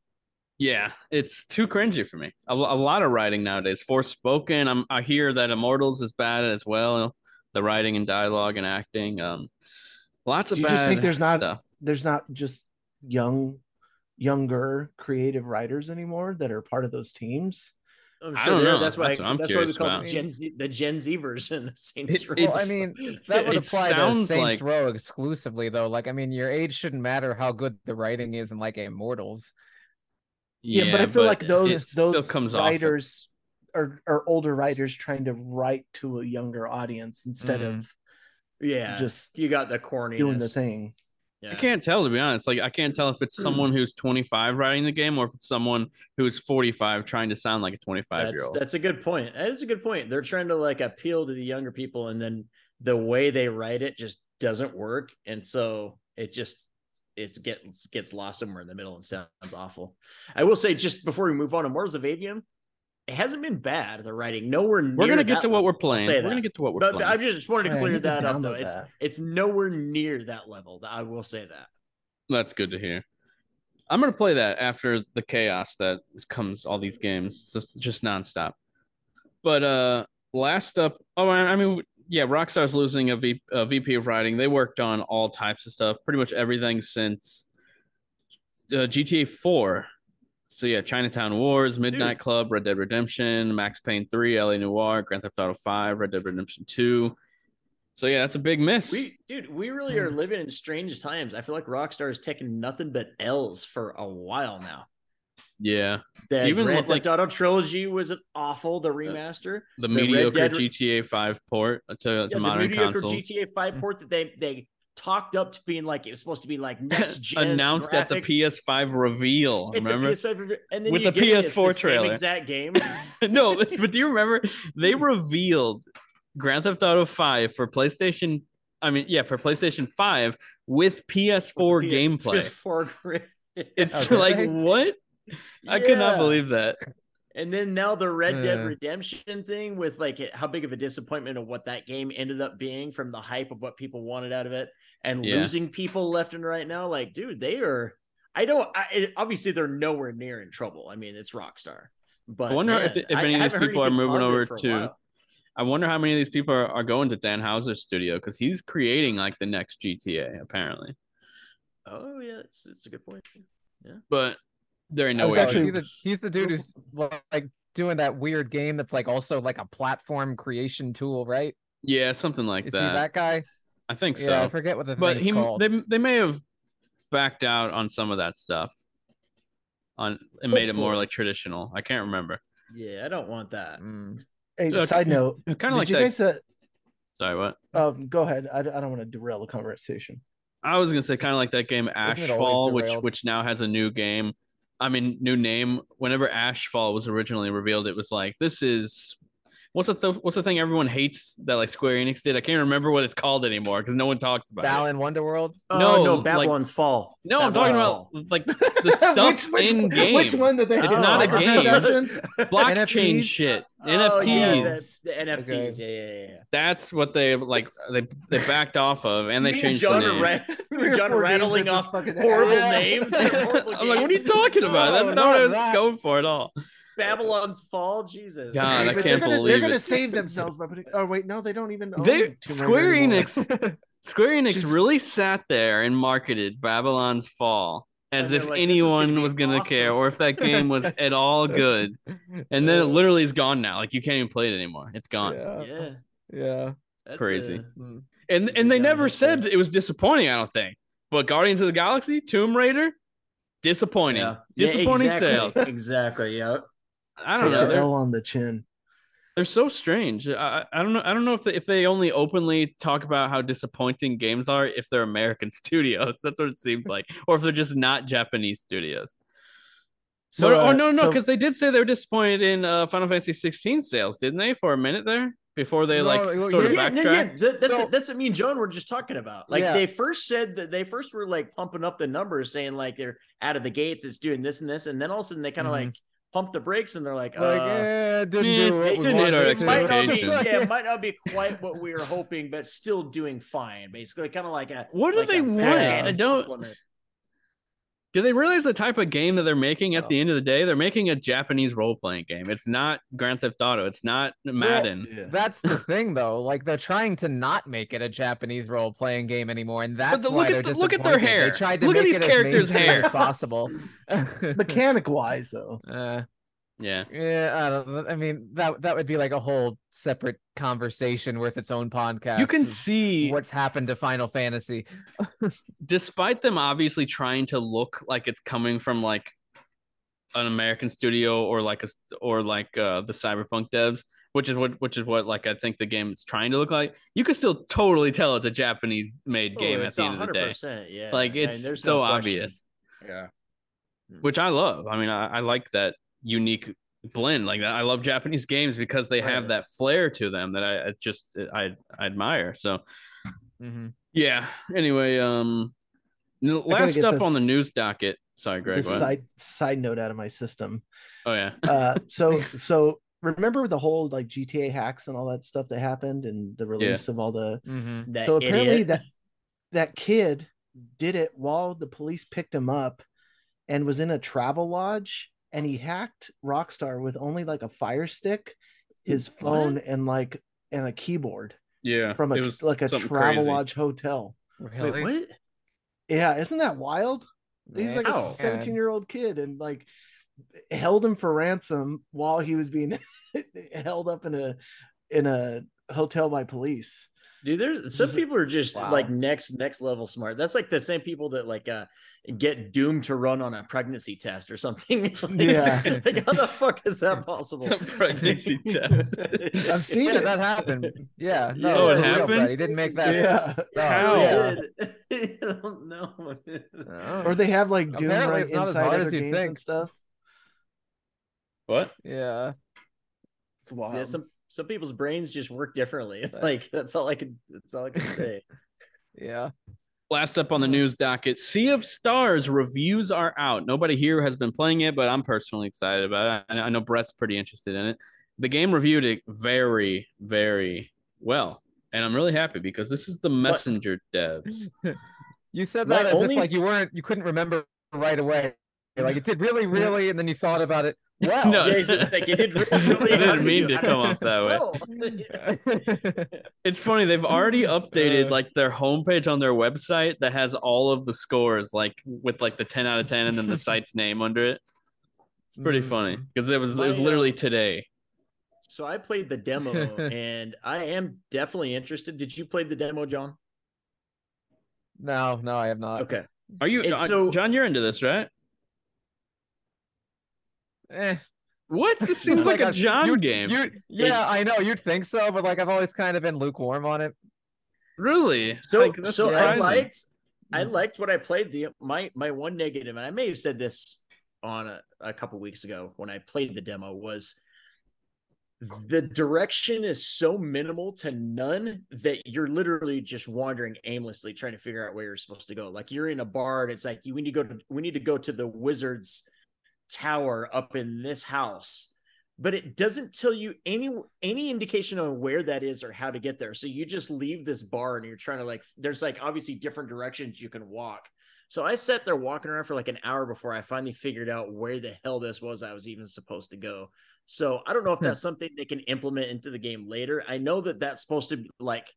Yeah, it's too cringy for me. A, a lot of writing nowadays. Forspoken. I'm, I hear that Immortals is bad as well. The writing and dialogue and acting. Um, lots of Do you bad just think there's not- stuff. There's not just young, younger creative writers anymore that are part of those teams. I'm I sure don't know. That's why. That's what I'm that's why we call about. the Gen Z the Gen Z version of Saints Row. it's- Well, I mean, (laughs) that would apply to sounds Saints like- Row exclusively, though. Like, I mean, your age shouldn't matter how good the writing is in like Immortals. Yeah, but I feel like those those comes off. writers are, are older writers trying to write to a younger audience instead Mm-hmm. of yeah, just you got the corny doing the thing. Yeah. I can't tell to be honest. Like I can't tell if it's hmm. someone who's 25 writing the game or if it's someone who's 45 trying to sound like a 25 year old. that's a good point. That is a good point. They're trying to like appeal to the younger people, and then the way they write it just doesn't work, and so it just it gets gets lost somewhere in the middle and sounds awful. I will say just before we move on, to Immortals of Aveum, it hasn't been bad. The writing nowhere near. We're gonna get that to what level. we're playing. say We're that. gonna get to what we're But playing. I just, just wanted to Yeah, I clear need to that up though. download It's it's nowhere near that level. I will say that. That's good to hear. I'm gonna play that after the chaos that comes all these games, just just nonstop. But uh, last up, oh, I I mean, yeah, Rockstar's losing a, v, a VP of writing. They worked on all types of stuff, pretty much everything since uh, GTA 4. So yeah, Chinatown Wars, Midnight Club, Red Dead Redemption, Max Payne 3, LA Noire, Grand Theft Auto 5, Red Dead Redemption 2. So yeah, that's a big miss. We, dude, we really are hmm. living in strange times. I feel like Rockstar is taking nothing but L's for a while now. yeah, The Even Grand like- Theft Auto trilogy was an awful. The uh, remaster, the, The Red mediocre Dead- GTA 5 port to, to yeah, the modern mediocre consoles. GTA Five port that they they talked up to being like it was supposed to be like next (laughs) gen announced at the PS5 reveal. Remember? PS5, and then With the get it, it's PS4 the same trailer. exact game. (laughs) no, (laughs) but do you remember they revealed Grand Theft Auto 5 for PlayStation? I mean, yeah, for PlayStation 5 with PS4 With the gameplay. PS4 grid. It's did like what? I could not believe that. And then now the Red Dead. Redemption thing with like how big of a disappointment of what that game ended up being from the hype of what people wanted out of it and Yeah. losing people left and right now. Like, dude, they are. I don't. I, obviously, they're nowhere near in trouble. I mean, it's Rockstar. But I wonder man, if- if I any of these people are moving over to- I wonder how many of these people are, are going to Dan Houser's studio because he's creating like the next GTA apparently. Oh yeah, it's it's a good point. Yeah. But there ain't no way. actually- he's, the, he's the dude who's like doing that weird game that's like also like a platform creation tool, right? yeah, something like Is that. he that guy? I think so. Yeah, I forget what the but he called. they they may have backed out on some of that stuff on and made it more like traditional. I can't remember. Yeah, I don't want that. Mm. Hey, Okay. side note, Kind of like you that. guys? Uh, Sorry, what? um, go ahead. I, don't- I don't want to derail the conversation. I was gonna say kind of like that game Ashfall, which which now has a new game. I mean, new name. Whenever Ashfall was originally revealed, it was like this is what's the th- what's the thing everyone hates that like Square Enix did. I can't remember what it's called anymore because no one talks about it. Balan Wonderworld. Oh, No, no, like- Babylon's Fall. No, I'm talking Babylon's about like (laughs) the stuff which, which, in one- games. which one that they It's Oh, not a game. microtransactions? (laughs) Blockchain NFTs? shit. Oh, NFTs. yeah, the, the NFTs. Okay. Yeah, yeah, yeah, yeah. That's what they like. They they backed off of, and they Me changed John the are name. ra- (laughs) me and John are Four games rattling off horrible Yeah. names. horrible I'm like, what are you talking about? No, That's not what I was that. going for at all. Babylon's Fall. Jesus. God, I can't they're gonna, believe they're gonna it. save themselves by putting. Oh wait, no, they don't even. Own They Square. Enix (laughs) Square Enix She's- really sat there and marketed Babylon's Fall as if like, "This is gonna anyone was gonna care or if that game was (laughs) at all good. And then it literally is gone now. Like you can't even play it anymore. It's gone. Yeah. Yeah. Yeah. That's Crazy. a- Mm. And and they never said it was disappointing, I don't think. But Guardians of the Galaxy, Tomb Raider, disappointing. Yeah. Yeah, Disappointing exactly. sales. Exactly. Yeah. I don't Take know. the They're, L on the chin. they're so strange. I, I I don't know. I don't know if they, if they only openly talk about how disappointing games are if they're American (laughs) studios. That's what it seems like, or if they're just not Japanese studios. So, uh, oh no, no, so- because they did say they were disappointed in uh, Final Fantasy 16 sales, didn't they? For a minute there, before they No, like well, sort of yeah, yeah, backtracked. that- that's So- that's what me and Joan were just talking about. Like Yeah. they first said that they first were like pumping up the numbers, saying like they're out of the gates, it's doing this and this, and then all of a sudden they kind of Mhm. like pump the brakes and they're like, Like, uh, eh, didn't meh, do what it we didn't hit our wanted it might not be, expectations. yeah, it might not be quite what we were hoping, but still doing fine. Basically, kind of like a What do like they want? I don't- compliment. Do they realize the type of game that they're making at Oh. the end of the day? They're making a Japanese role playing game. It's not Grand Theft Auto. It's not Madden. Yeah. That's the (laughs) thing, though. Like they're trying to not make it a Japanese role-playing game anymore, and that's the- why look at they're the- look at their hair. They tried to Look at these it characters' mainstream hair. as possible. (laughs) (laughs) Mechanic wise, though. Uh, yeah. yeah, I don't. I mean, that that would be like a whole separate conversation with its own podcast. You can see, what's happened to Final Fantasy. (laughs) despite them obviously trying to look like it's coming from like an American studio or like a or like uh, the Cyberpunk devs, which is what which is what like I think the game is trying to look like. You can still totally tell it's a Japanese made Oh, game at it's the end of the day. Yeah, Like it's there's so no obvious. Yeah. which I love. I mean, I, I like that unique blend like that. I love Japanese games because they have that flair to them that I, I just I, I admire. So Mhm. yeah. Anyway, um, last get up on the news docket. Sorry, Greg. This what? side side note out of my system. Oh yeah. Uh, (laughs) so so remember the whole like GTA hacks and all that stuff that happened and the release of all the. Mhm. That so apparently idiot. that that kid did it while the police picked him up, and was in a travel lodge, and he hacked Rockstar with only like a Fire Stick, his What? phone, and like and a keyboard Yeah. from a it was like a something travel crazy. hotel. Really? Wait, what? Yeah, isn't that wild? He's like a 17 year old kid and like held him for ransom while he was being (laughs) held up in a in a hotel by police. Dude, there's some Just- people are just Wow. like next next level smart. That's like the same people that like uh get doomed to run on a pregnancy test or something. (laughs) Like- Yeah. (laughs) like how the fuck is that possible? Pregnancy (laughs) test. I've seen Yeah, it. that happened. Yeah, Yeah, no, it for real, happened? Brett. He didn't make that. yeah. No, How? yeah. I don't know. Oh, Or they have like Doom Apparently run it's not as inside hard other games think. and stuff. What? yeah. It's wild. Yeah, some some people's brains just work differently. (laughs) It's like that's all I can that's all I can say. (laughs) Yeah. Last up on the news docket, Sea of Stars reviews are out. Nobody here has been playing it, but I'm personally excited about it. I I know Brett's pretty interested in it. The game reviewed it very, very well, and I'm really happy because this is the Messenger devs. (laughs) You said My that as only- if like you weren't you couldn't remember right away. Like it did really, really, and then you thought about it. Wow. No. Yeah, he's like, it did (laughs) really, really I didn't mean you- to how come off that way. (laughs) Well, It's funny they've already (laughs) updated Uh. like their homepage on their website that has all of the scores, like with like the 10 out of 10 and then the site's name under it. It's pretty funny Mhm. because it was it was literally uh, today. So I played the demo and I am definitely interested. Did you play the demo, John? No, no, I have not. Okay. Are you it's so- John? You're into this, right? Eh, What? (laughs) This seems like, a I've- John you- game. You, yeah, I know you'd think so, but like I've always kind of been lukewarm on it. Really? So Like, that's so I liked I Mm. liked what I played. The my my one negative, and I may have said this on a, a couple weeks ago when I played the demo was the direction is so minimal to none that you're literally just wandering aimlessly trying to figure out where you're supposed to go. Like you're in a bar and it's like you we need to go to we need to go to the wizard's tower up in this house. But it doesn't tell you any any indication on where that is or how to get there. So you just leave this bar and you're trying to like there's like obviously different directions you can walk. So I sat there walking around for like an hour before I finally figured out where the hell this was I was even supposed to go. So I don't know if hmm. that's something they can implement into the game later. I know that that's supposed to be like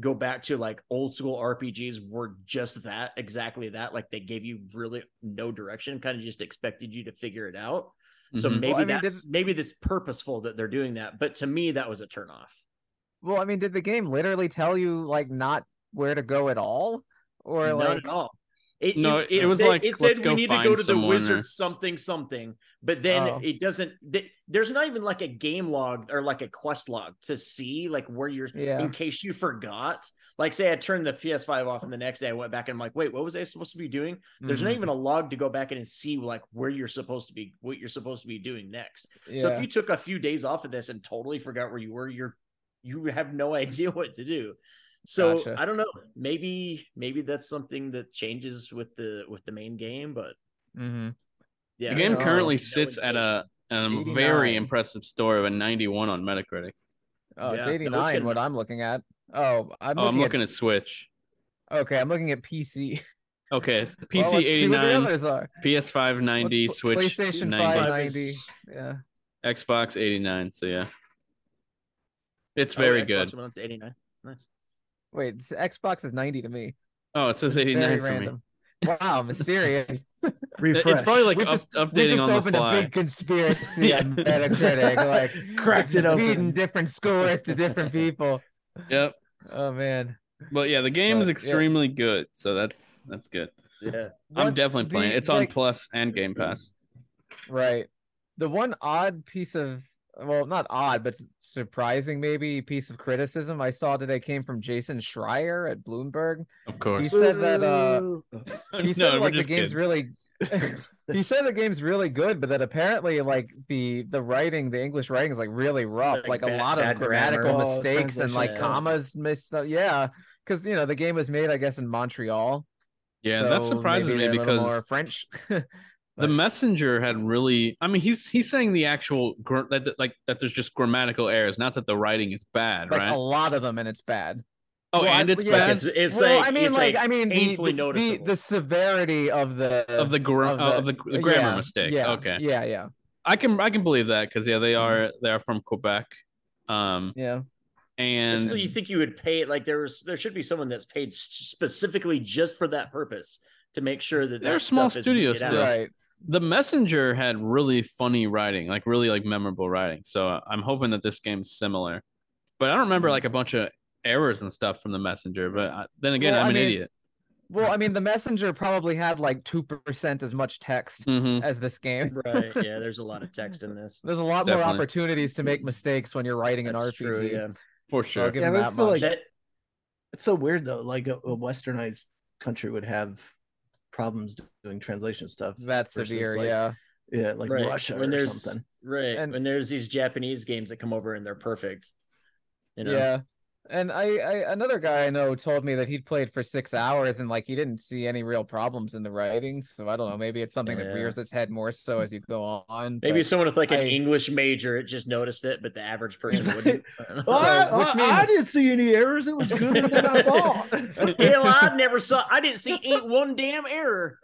go back to like old school RPGs were just that, exactly that. Like they gave you really no direction, kind of just expected you to figure it out. So Mhm. maybe Well, I mean, that's maybe this purposeful that they're doing that. But to me, that was a turnoff. Well, I mean, did the game literally tell you like not where to go at all, or Not like at all. It, No, it, it was said, like, it said we need to go to the wizard or- something something, but then Oh. it doesn't. th- There's not even like a game log or like a quest log to see like where you're Yeah. in case you forgot. Like say I turned the PS5 off and the next day I went back and I'm like, wait, what was I supposed to be doing? There's not Mhm. even a log to go back in and see like where you're supposed to be, what you're supposed to be doing next. yeah. So if you took a few days off of this and totally forgot where you were, you're you have no (laughs) idea what to do. So Gotcha. I don't know. Maybe maybe that's something that changes with the with the main game, but Mhm. yeah. the game currently no sits at a and a very 89. impressive story a 91 on Metacritic. Oh, it's Yeah, no, it's 89 getting- what I'm looking at. Oh, I'm Oh, looking, I'm looking at, at Switch. Okay, I'm looking at PC. Okay, (laughs) PC let's see what the 89. PS5 90, What's Switch PlayStation 90, 5 90. Yeah. Xbox 89. So yeah, it's Oh, very good. went 89. Nice. Wait, Xbox is 90 to me. Oh, it says 89 very for me. random. Wow, mysterious. (laughs) Refresh. It's probably like we up, just, we updating just on the opened a big conspiracy Yeah. on Metacritic. Like (laughs) Cracked it open. feeding different scores to different people. Yep. Oh man. But yeah, the game is But, yeah. extremely good. So that's that's good. Yeah. I'm What definitely playing. the- it. It's on Plus and Game Pass. Right. The one odd piece of well, not odd, but surprising maybe piece of criticism I saw today came from Jason Schreier at Bloomberg. Of course. He said that uh he (laughs) no, said we're like the game's kidding. really (laughs) he said the game's really good, but that apparently like the the writing, the English writing is like really rough. Like Like, a lot of grammatical grammar. Oh, mistakes and like translation commas missed. up. Yeah, because you know the game was made, I guess, in Montreal. Yeah, that so surprises maybe me they're because more French. (laughs) the messenger had really. I mean, he's he's saying the actual gr- that that- like that. There's just grammatical errors, not that the writing is bad, like right? a lot of them, and it's bad. oh, well, and it's yeah, bad It's, it's well, like, I mean, it's like, I mean, the, painfully the, the, noticeable. the severity of the of the, gra- of of the, the grammar yeah, mistakes. Yeah, Okay, Yeah, yeah, I can I can believe that because yeah, they are they are from Quebec, um, yeah. and Still, you think you would pay like there's there should be someone that's paid specifically just for that purpose to make sure that They're that small stuff studios still. Right. The messenger had really funny writing like really like memorable writing so i'm hoping that this game's similar but i don't remember like a bunch of errors and stuff from the messenger but I, then again Well, i'm I an mean- idiot Well, I mean, the messenger probably had like two percent as much text hmm as this game. Right. Yeah. There's a lot of text in this. There's a lot more opportunities to make mistakes when you're writing an That's RPG. true. Yeah. for sure I'll Yeah, I that feel much. like- That, It's so weird though. Like a, a westernized country would have problems doing translation stuff. That's versus, severe, like, yeah. Yeah, like right. Russia when or there's something. right And- when there's these Japanese games that come over and they're perfect. You know. Yeah. And I, I another guy I know told me that he'd played for six hours and like he didn't see any real problems in the writing. So I don't know. Maybe it's something that rears its head more so as you go on. Maybe but- someone with like an English major just noticed it, but the average person wouldn't. (laughs) I. Well, I, which I- means- I didn't see any errors. It was good than I (laughs) thought. Hell, I never saw. I didn't see ain't one damn error.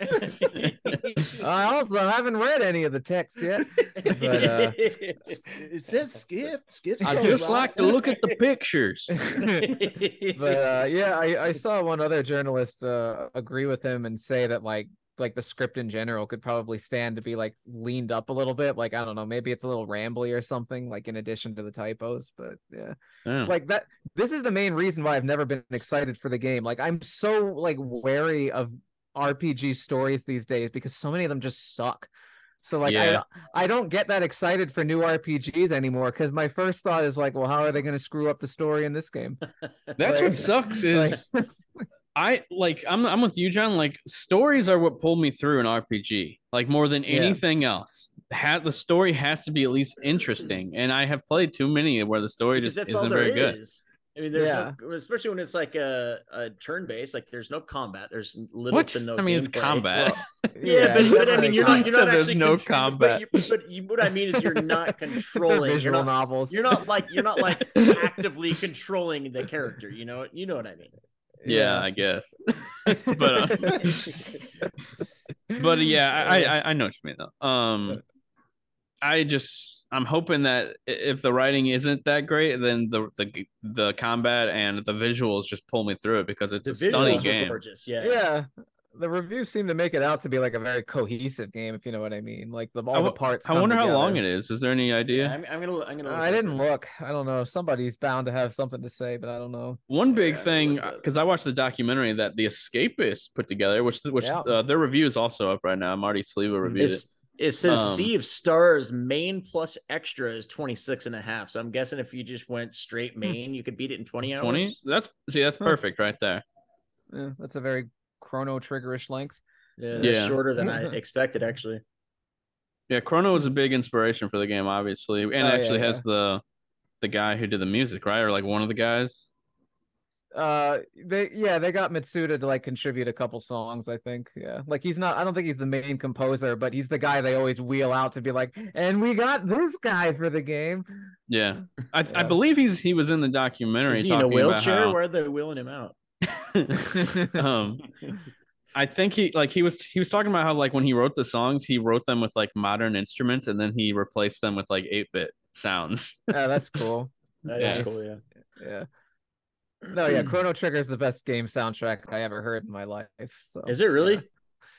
I also haven't read any of the text yet. But uh (laughs) it says skip. Skip. i just right. like to look at the pictures (laughs) but uh, yeah, I, I saw one other journalist uh, agree with him and say that like like the script in general could probably stand to be like leaned up a little bit. Like I don't know, maybe it's a little rambly or something. Like in addition to the typos, but yeah, Yeah. like that. This is the main reason why I've never been excited for the game. Like I'm so like wary of RPG stories these days because so many of them just suck. So like Yeah. I I don't get that excited for new RPGs anymore because my first thought is like, well, how are they going to screw up the story in this game? (laughs) that's Like- what sucks is (laughs) i like i'm i'm with you john like stories are what pulled me through an rpg like more than Yeah. anything else had the story has to be at least interesting and i have played too many where the story because just isn't there very good is. I mean, there's Yeah. no, especially when it's like a, a turn based. Like, there's no combat. There's little what to no. i mean it's gameplay. combat (laughs) Yeah, but, but I mean, you're not. You're not there's actually no contr- but combat. you- But, you, what I mean is, you're not (laughs) They're controlling. You're visual not, novels. you're not like you're not like (laughs) actively controlling the character. You know. You know what I mean. yeah, i guess but uh, but yeah I, I i know what you mean though um i just i'm hoping that if the writing isn't that great then the the the combat and the visuals just pull me through it because it's The a stunning visuals are game gorgeous. Yeah. yeah. The reviews seem to make it out to be like a very cohesive game, if you know what I mean. Like the all I the parts. i come wonder how long it is is there any idea Yeah, I'm, I'm gonna. I'm gonna. Uh, I didn't up. look. I don't know. Somebody's bound to have something to say, but I don't know. One big Yeah, thing, looked at it. because I watched the documentary that the Escapists put together, which which Yeah. uh, their review is also up right now. Marty Sliva reviewed. It's, it says Um, Sea of Stars main plus extra is 26 and a half. So I'm guessing if you just went straight main, you could beat it in 20 hours. Twenty. That's see, that's Huh. perfect right there. Yeah, that's a very chrono triggerish length. Yeah, that's Yeah. shorter than I (laughs) expected actually. Yeah, Chrono was a big inspiration for the game, obviously, and Oh, yeah, actually has the the guy who did the music, right, or like one of the guys. Uh, they yeah they got Mitsuda to like contribute a couple songs. I think yeah, like he's not. I don't think he's the main composer, but he's the guy they always wheel out to be like, and we got this guy for the game. Yeah, (laughs) I, I believe he's he was in the documentary. Is he in a wheelchair? how- Where are they wheeling him out? (laughs) um, (laughs) I think he like he was he was talking about how like when he wrote the songs, he wrote them with like modern instruments, and then he replaced them with like eight bit sounds. Yeah, that's cool. That Yeah. is cool. Yeah. Yeah. No, yeah, (clears throat) Chrono Trigger is the best game soundtrack I ever heard in my life. So Is it really? yeah.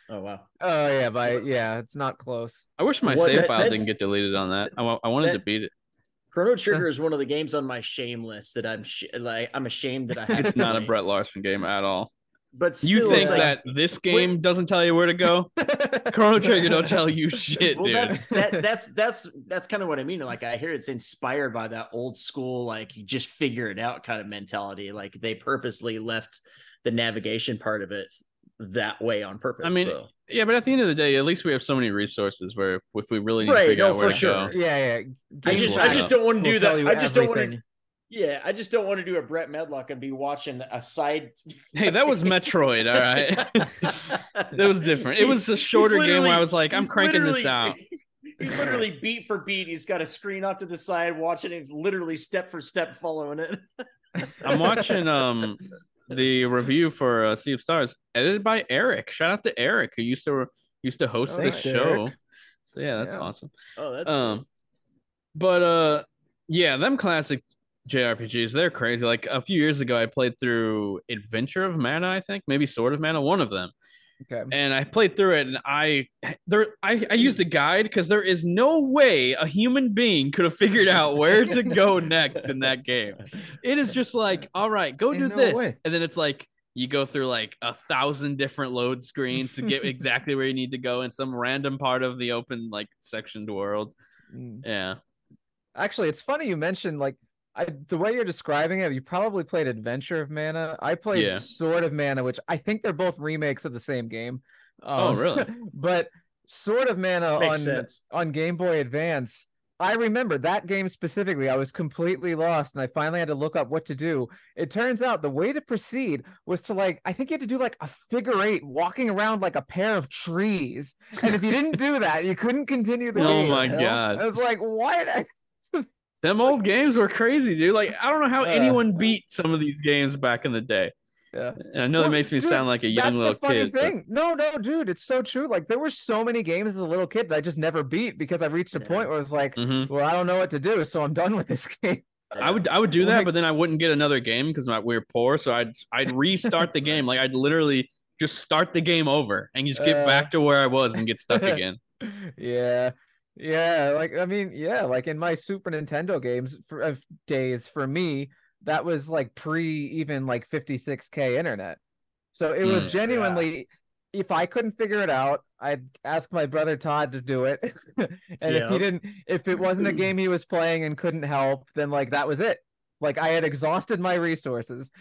Oh wow. Oh yeah, but yeah, it's not close. I wish my What- save that- file didn't get deleted on that. I, I wanted that- to beat it. Chrono Trigger is one of the games on my shame list that I'm sh- like I'm ashamed that I have. (laughs) It's not a Brett Larson game at all. But still, You think like, that this game doesn't tell you where to go? (laughs) Chrono Trigger don't tell you shit, well, dude. that's that, (laughs) that's that's that's kind of what I mean. Like I hear it's inspired by that old school, like you just figure it out kind of mentality. Like they purposely left the navigation part of it that way on purpose. I mean, so. Yeah, but at the end of the day, at least we have so many resources where if, if we really need Right, to figure no, out where for to sure. go, yeah, yeah. I just I just don't want to do that. I just don't want to. Everything. Yeah, I just don't want to do a Brett Medlock and be watching a side. (laughs) hey, that was Metroid, all right. (laughs) that was different. It was a shorter game where I was like, I'm cranking this out. (laughs) He's literally beat for beat. He's got a screen off to the side, watching it, literally step for step, following it. I'm watching um the review for uh, Sea of Stars, edited by Eric. Shout out to Eric who used to used to host Oh, this show. Eric. So yeah, that's Yeah. awesome. Oh, that's Um, but uh, yeah, them classic JRPGs, they're crazy. Like a few years ago, I played through Adventure of Mana, I think, maybe Sword of Mana, one of them. Okay. and I played through it, and I there I, I used a guide because there is no way a human being could have figured out where to go (laughs) next in that game. It is just like, all right, go do no this, way. and then it's like you go through like a thousand different load screens to get (laughs) exactly where you need to go in some random part of the open like sectioned world. Mm. Yeah, Actually, it's funny you mentioned like I, the way you're describing it. You probably played Adventure of Mana. I played Yeah. Sword of Mana, which I think they're both remakes of the same game. Oh, Um, really? (laughs) but Sword of Mana makes on sense. on Game Boy Advance. I remember that game specifically. I was completely lost and I finally had to look up what to do. It turns out the way to proceed was to like, I think you had to do like a figure eight walking around like a pair of trees. And if you didn't do that, you couldn't continue the (laughs) oh game. my god, I was like, what? Them old games were crazy, dude. Like I don't know how Uh. anyone beat some of these games back in the day. Yeah. And I know Well, that makes me dude, sound like a young That's little the funny kid. but- thing. No, no, dude, it's so true. Like there were so many games as a little kid that I just never beat because I reached a Yeah. point where it's like, Mhm. well, I don't know what to do, so I'm done with this (laughs) game. I would I would do that, Like- but then I wouldn't get another game because we are poor. So I'd I'd restart the (laughs) game. Like I'd literally just start the game over and just get Uh. back to where I was and get stuck (laughs) again. yeah yeah like i mean yeah like in my super nintendo games for of days for me that was like pre even like 56k internet. So it was Mm, genuinely if i couldn't figure it out i'd ask my brother todd to do it. (laughs) And if he didn't if it wasn't a game (clears throat) he was playing and couldn't help then like that was it. Like i had exhausted my resources.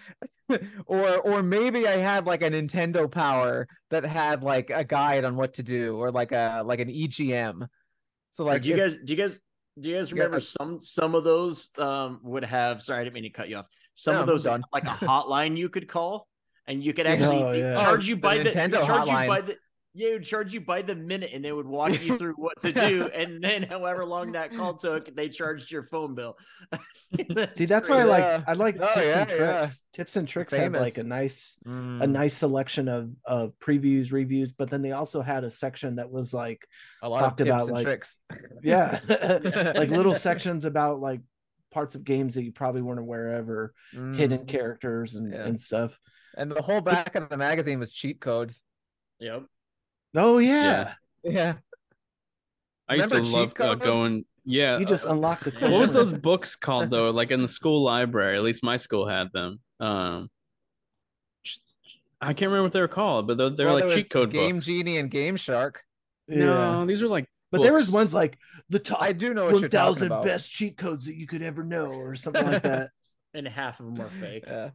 (laughs) Or or maybe i had like a nintendo power that had like a guide on what to do or like a like an egm so Like, do you if- guys, do you guys, do you guys Yeah. remember some some of those um would have? Sorry, I didn't mean to cut you off. Some No, of those I'm would done. have, like a hotline you could call, and you could (laughs) actually Oh, yeah. charge you by the, Nintendo charge you by the yeah, it would charge you by the minute, and they would walk you through what to do, (laughs) and then however long that call took, they charged your phone bill. (laughs) See, that's why I like I like Oh, tips yeah, and yeah. tricks. Tips and tricks have like a Famous. nice a Mm, nice selection of of previews, reviews, but then they also had a section that was like a lot talked of tips about, and like, tricks (laughs) yeah, like little sections about like parts of games that you probably weren't aware of or Mm. hidden characters and, Yeah. and stuff. and the whole back of the magazine was cheat codes Yep. Oh yeah. yeah I used to Remember cheat love uh, going. Yeah. You just uh, unlocked a what was those (laughs) books called though? Like in the school library, at least my school had them. Um, I can't remember what they were called, but they're, they're Well, like there was cheat code game books. genie and game shark Yeah. No, these were like. But there was ones like the top i do know what you're talking 1000 best cheat codes that you could ever know or something like that. (laughs) And half of them are fake. yeah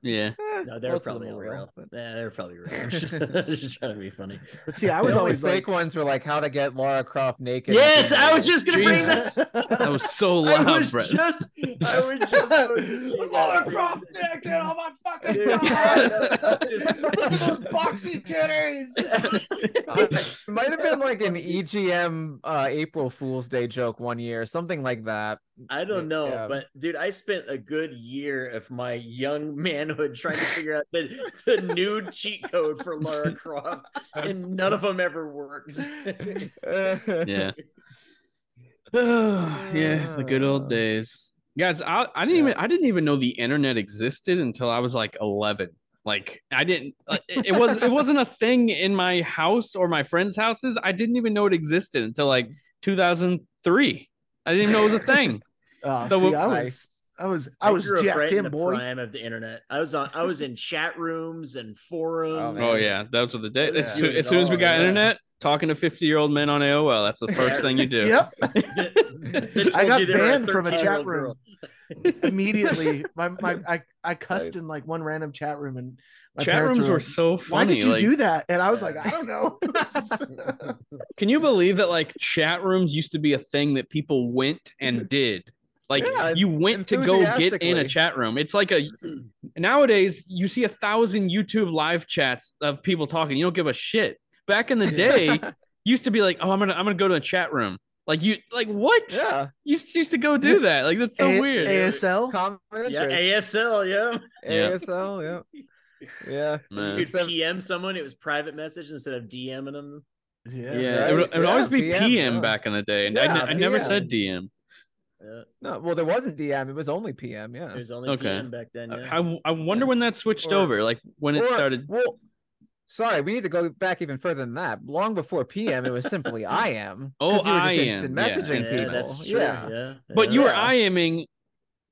Yeah. Eh, No, they're most probably them all are real. but- (laughs) Yeah, they're probably real. I'm (laughs) just, (laughs) just trying to be funny. But see, I The was only always like, fake ones were like how to get Lara Croft naked. Yes, I was just gonna bring Jesus. that. That was so loud, I loud, was Brett. just, I was just. going to say that. naked on my fucking Dude, God. Just- Look at those boxy titties. it might have been like an EGM uh, April Fool's Day joke one year, something like that. I don't know, Yeah. but dude, I spent a good year of my young (laughs) manhood trying to figure out the, the nude cheat code for Lara Croft, and none of them ever worked. (laughs) Yeah. (sighs) yeah, the good old Uh. days. Guys, I, I didn't even I didn't even know the internet existed until I was like 11. Like I didn't it, it was it wasn't a thing in my house or my friends' houses. I didn't even know it existed until like 2003. I didn't even know it was a thing. Oh, So see, we- I was, I was, I was grew up jacked right in in, the boy. prime of the internet. I was on. I was in chat rooms and oh, forums. man. Oh yeah, those were the days. As, Yeah. soon, as soon as we got Yeah. internet, talking to 50 year old men on AOL, that's the first thing you do. (laughs) Yep. (laughs) I got you they banned from a chat room. Immediately, my, my, (laughs) I, I cussed Nice. in like one random chat room, and my Chat rooms were like, so funny. Why did you like, do that? And I was Yeah. like, I don't know. Can you believe that like chat rooms used to be a thing that people went and did? Like Yeah, you went to go get in a chat room. It's like a (clears throat) nowadays you see a thousand YouTube live chats of people talking. You don't give a shit. Back in the (laughs) day, used to be like, oh, I'm gonna I'm gonna go to a chat room. Like you like what? Yeah. You used- used to go do that. Like that's so A- weird. ASL. Common Yeah, interest. ASL. Yeah. Yeah. ASL, yeah. Yeah. Man. You'd Except- PM someone. It was private message instead of DMing them. Yeah. Yeah, right? it would, it would Yeah, always be PM, PM, back in the day, and I, Yeah, ne- I never said DM. Yeah, No, well, there wasn't DM. It was only PM. Yeah. it was only Okay. PM back then. Yeah. I, I wonder when that switched Or- over, like when it started. Well, sorry, we need to go back even further than that. Long before PM, it was simply (laughs) I am. Oh, 'cause you were just I am, instant messaging instant yeah, people. that's true. Yeah. Yeah. But you were Yeah. IMing.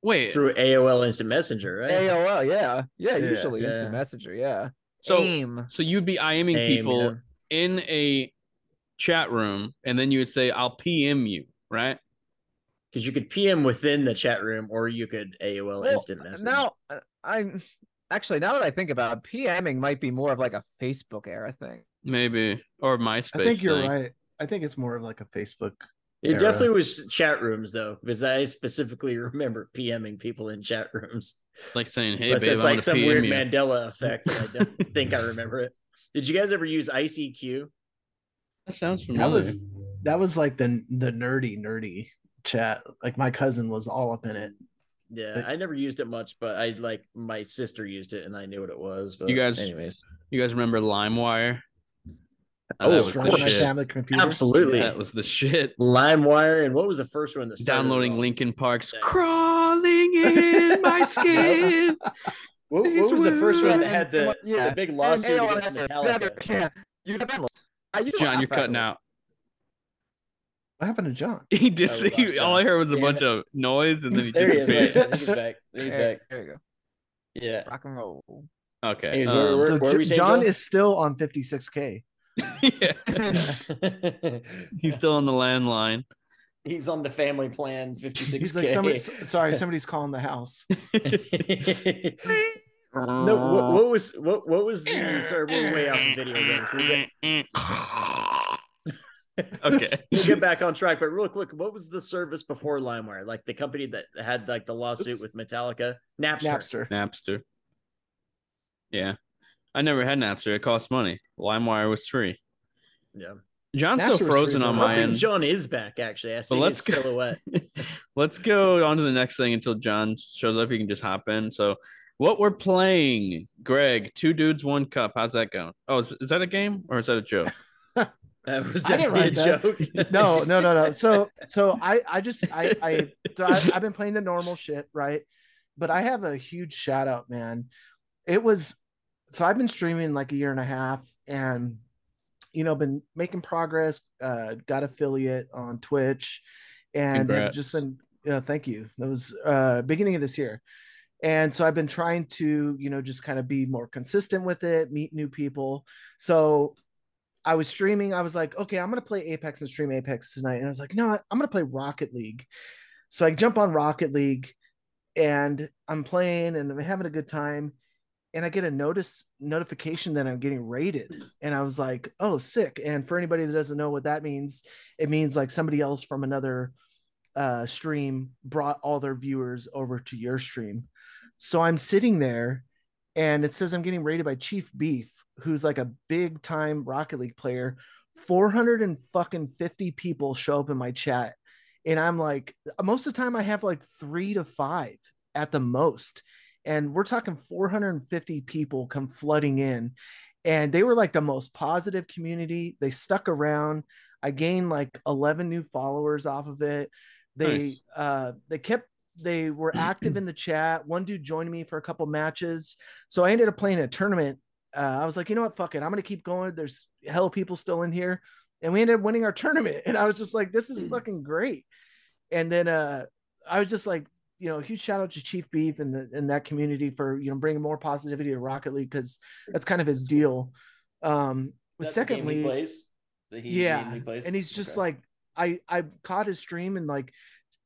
Wait, through AOL Instant Messenger, right? AOL, yeah. Yeah, Yeah, usually yeah. instant messenger, yeah. so AIM. so you'd be IMing AIM, people yeah. in a chat room, and then you would say, "I'll PM you," right? Because you could PM within the chat room, or you could AOL Well, Instant Message. Now, uh, I'm actually now that I think about it, PMing might be more of like a Facebook era thing. Maybe or MySpace. I think you're thing. right. I think it's more of like a Facebook. it era. definitely was chat rooms though, because I specifically (laughs) remember PMing people in chat rooms. Like saying, "Hey, Unless babe, it's I like some PM weird you." Mandela effect. that I don't (laughs) think I remember it. Did you guys ever use ICQ? That sounds familiar. That was that was like the the nerdy nerdy chat. Like my cousin was all up in it. Yeah, But- I never used it much, but I like my sister used it and I knew what it was. But You guys- anyways, You guys remember LimeWire? Oh, that was the my shit. family computer. absolutely. That was the shit. LimeWire and what was the first one that started Downloading all? Linkin Park's Yeah. "Crawling in My Skin." What, what was the first one that had the, Yeah. the big And lawsuit AOL against has Metallica? never can. You never I used John, you're cutting out. What happened to John? (laughs) He did. Oh, say- we lost all I heard was a Damn bunch it. of noise, and then he There he is. disappeared. Wait, I think he's back. (laughs) He's There, back. there you go. Yeah. Rock and roll. Okay. Anyways, um, where- So what were Jo- we saying, John Bill? is still on 56k. yeah, (laughs) he's still on the landline. He's on the family plan 56k. He's like, somebody, sorry, somebody's calling the house. no, what, what was what what was the sorry, we're way off of video games. We'll (laughs) get, okay. we'll get back on track, but real quick, what was the service before LimeWire? Like the company that had like the lawsuit Oops. with Metallica? Napster. Napster. Napster. Yeah. I never had Napster. It cost money. LimeWire was free. Yeah. John's Napster still frozen free on for my end. John is back actually. I see let's his go- silhouette. (laughs) Let's go on to the next thing until John shows up. You can just hop in. So, what we're playing, Greg, two dudes, one cup. How's that going? Oh, is, is that a game or is that a joke? (laughs) That was I didn't definitely a write that. joke. (laughs) no, no, no, no. So, so I, I just, I, I, so I, I've been playing the normal shit, right? But I have a huge shout out, man. It was, so I've been streaming like a year and a half, and you know, been making progress. Uh, got affiliate on Twitch, and have just Congrats. been, yeah, thank you. That was uh beginning of this year. And so I've been trying to, you know, just kind of be more consistent with it, meet new people. So I was streaming. I was like, okay, I'm gonna play Apex and stream Apex tonight. And I was like, no, I'm gonna play Rocket League. So I jump on Rocket League and I'm playing and I'm having a good time. and I get a notice notification that I'm getting raided. And I was like, oh, sick. And for anybody that doesn't know what that means, it means like somebody else from another uh, stream brought all their viewers over to your stream. So I'm sitting there and it says I'm getting raided by Chief Beef, who's like a big time Rocket League player. 400 and fucking 50 people show up in my chat. And I'm like, most of the time I have like three to five at the most and we're talking 450 people come flooding in and they were like the most positive community they stuck around i gained like 11 new followers off of it they nice. uh they kept they were active (clears throat) in the chat one dude joined me for a couple matches so i ended up playing a tournament uh, i was like you know what? Fuck it. I'm gonna keep going. There's hell people still in here. And we ended up winning our tournament. (laughs) And i was just like this is fucking great. And then uh i was just like you know, huge shout out to Chief Beef and the and that community for you know bringing more positivity to Rocket League because that's kind of his deal. Um, that's secondly, he plays. He yeah, plays? and he's just okay. like I I caught his stream and like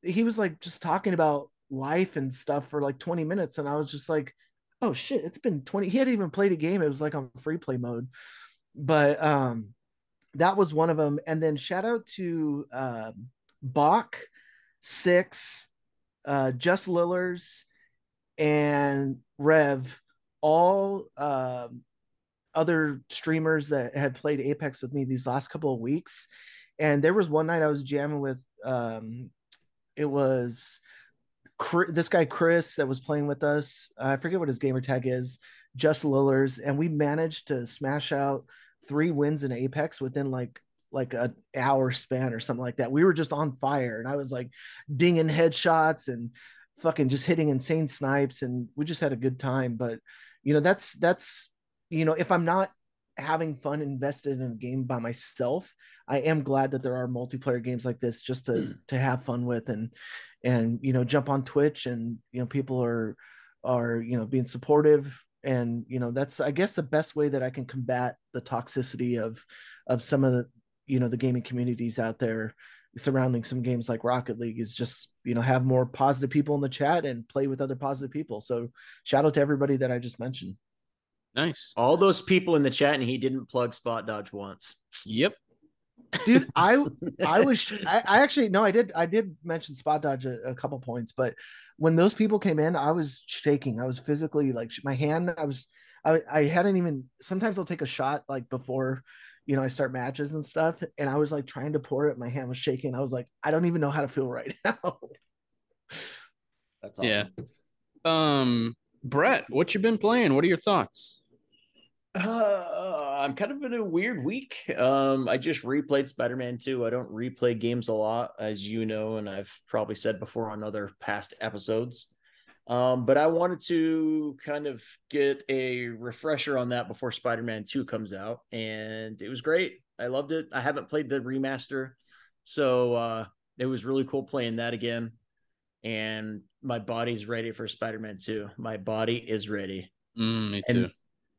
he was like just talking about life and stuff for like 20 minutes, and I was just like, oh shit, it's been 20. He hadn't even played a game. It was like on free play mode, but um, that was one of them. And then shout out to um, Bach six uh, Just Lillers, and Rev, all uh, other streamers that had played Apex with me these last couple of weeks. And there was one night I was jamming with, um, it was this guy Chris that was playing with us. I forget what his gamer tag is. Just Lillers, and we managed to smash out three wins in Apex within like like an hour span or something like that. We were just on fire, and I was like dinging headshots and fucking just hitting insane snipes, and we just had a good time. But you know, that's that's you know, if I'm not having fun invested in a game by myself, I am glad that there are multiplayer games like this just to (clears throat) to have fun with and and you know jump on Twitch and you know people are are you know being supportive and you know that's I guess the best way that I can combat the toxicity of of some of the you know the gaming communities out there surrounding some games like Rocket League is just you know have more positive people in the chat and play with other positive people. So shout out to everybody that I just mentioned. Nice. All those people in the chat, and he didn't plug Spot Dodge once. Yep. Dude, I (laughs) I was I, I, actually no, I did I did mention Spot Dodge a, a couple points, but when those people came in, I was shaking. I was physically like my hand. I was I I hadn't even. Sometimes I'll take a shot like before you know, I start matches and stuff, and I was like trying to pour it, my hand was shaking. I was like, I don't even know how to feel right (laughs) now. That's awesome. Yeah. Um, Brett, what you been playing? What are your thoughts? Uh, I'm kind of in a weird week. Um, I just replayed Spider Man 2. I don't replay games a lot, as you know, and I've probably said before on other past episodes. Um, but I wanted to kind of get a refresher on that before Spider Man 2 comes out. And it was great. I loved it. I haven't played the remaster. So uh, it was really cool playing that again. And my body's ready for Spider Man 2. My body is ready. Mm, me too. And,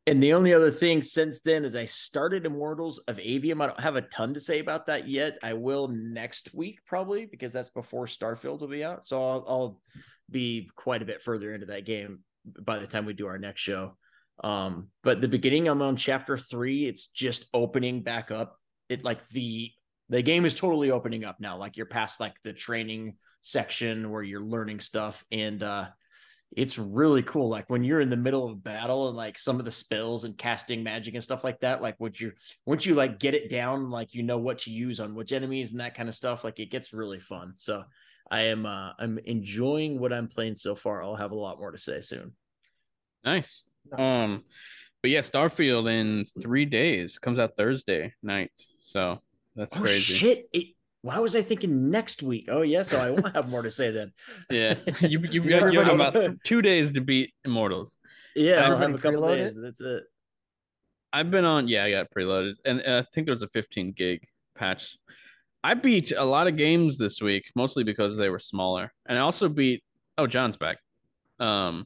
and the only other thing since then is I started Immortals of Aveum. I don't have a ton to say about that yet. I will next week probably because that's before Starfield will be out. So I'll, I'll be quite a bit further into that game by the time we do our next show. Um, but the beginning, I'm on chapter three. It's just opening back up. It like the the game is totally opening up now. Like you're past like the training section where you're learning stuff, and uh, it's really cool. Like when you're in the middle of a battle and like some of the spells and casting magic and stuff like that. Like once you once you like get it down, like you know what to use on which enemies and that kind of stuff. Like it gets really fun. So I am uh I'm enjoying what I'm playing so far. I'll have a lot more to say soon. Nice. nice. Um but yeah, Starfield in three days comes out Thursday night. So that's oh, crazy. Shit. It, why was I thinking next week? Oh yeah, so I won't have more to say then. (laughs) yeah, (laughs) you you, you, you have about two days to beat Immortals. Yeah, I'll have a couple days. That's it. I've been on. Yeah, I got preloaded, and I think there's a 15 gig patch I beat a lot of games this week, mostly because they were smaller. And I also beat oh, John's back. Um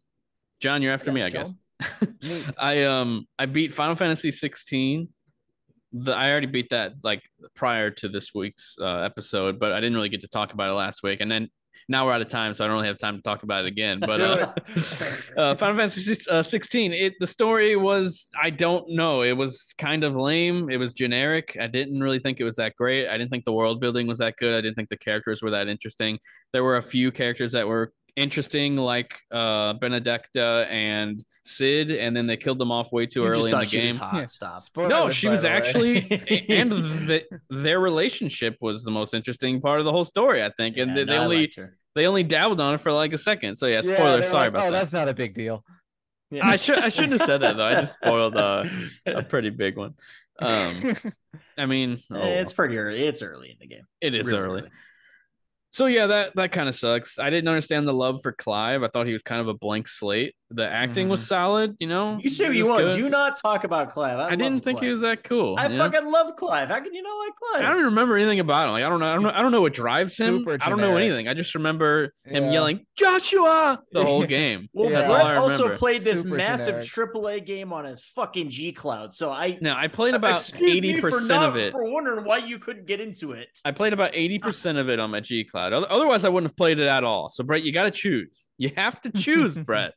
John, you're after yeah, me, I John. guess. (laughs) I um I beat Final Fantasy 16. The, I already beat that like prior to this week's uh, episode, but I didn't really get to talk about it last week. And then now we're out of time, so I don't really have time to talk about it again. (laughs) But uh, (laughs) uh, Final Fantasy uh, 16, it the story was I don't know. It was kind of lame. It was generic. I didn't really think it was that great. I didn't think the world building was that good. I didn't think the characters were that interesting. There were a few characters that were interesting, like uh, Benedicta and Cid and then they killed them off way too You early just in the thought she was game. hot. Yeah. Stop. Spoilers, No, she was actually, (laughs) and the, their relationship was the most interesting part of the whole story, I think. And Yeah, they, no, they only they only dabbled on it for like a second. So yeah, Yeah, spoiler. they're sorry like, about Oh, that. that's not a big deal. Yeah. (laughs) I should I shouldn't have said that though. I just spoiled uh, (laughs) a pretty big one. Um, I mean, oh, it's pretty early. It's early in the game. it is Really early. So yeah, that that kind of sucks. I didn't understand the love for Clive. I thought he was kind of a blank slate. The acting was Mhm. solid, you know. You say It what you want. good. Do not talk about Clive. I, I didn't loved think he was that cool. I you know? fucking love Clive. How can you not like Clive? I don't even remember anything about him. Like I don't know. I don't know. I don't know what drives him. I don't know anything. I just remember him yelling Joshua the whole (laughs) game. Well, Yeah. That's all Brett I also played this Super massive generic. AAA game on his fucking G Cloud. So I No, I played about eighty percent of it. For wondering why you couldn't get into it. I played about eighty percent of it on my G Cloud. Otherwise, I wouldn't have played it at all. So, Brett, you got to choose. You have to choose, (laughs) Brett.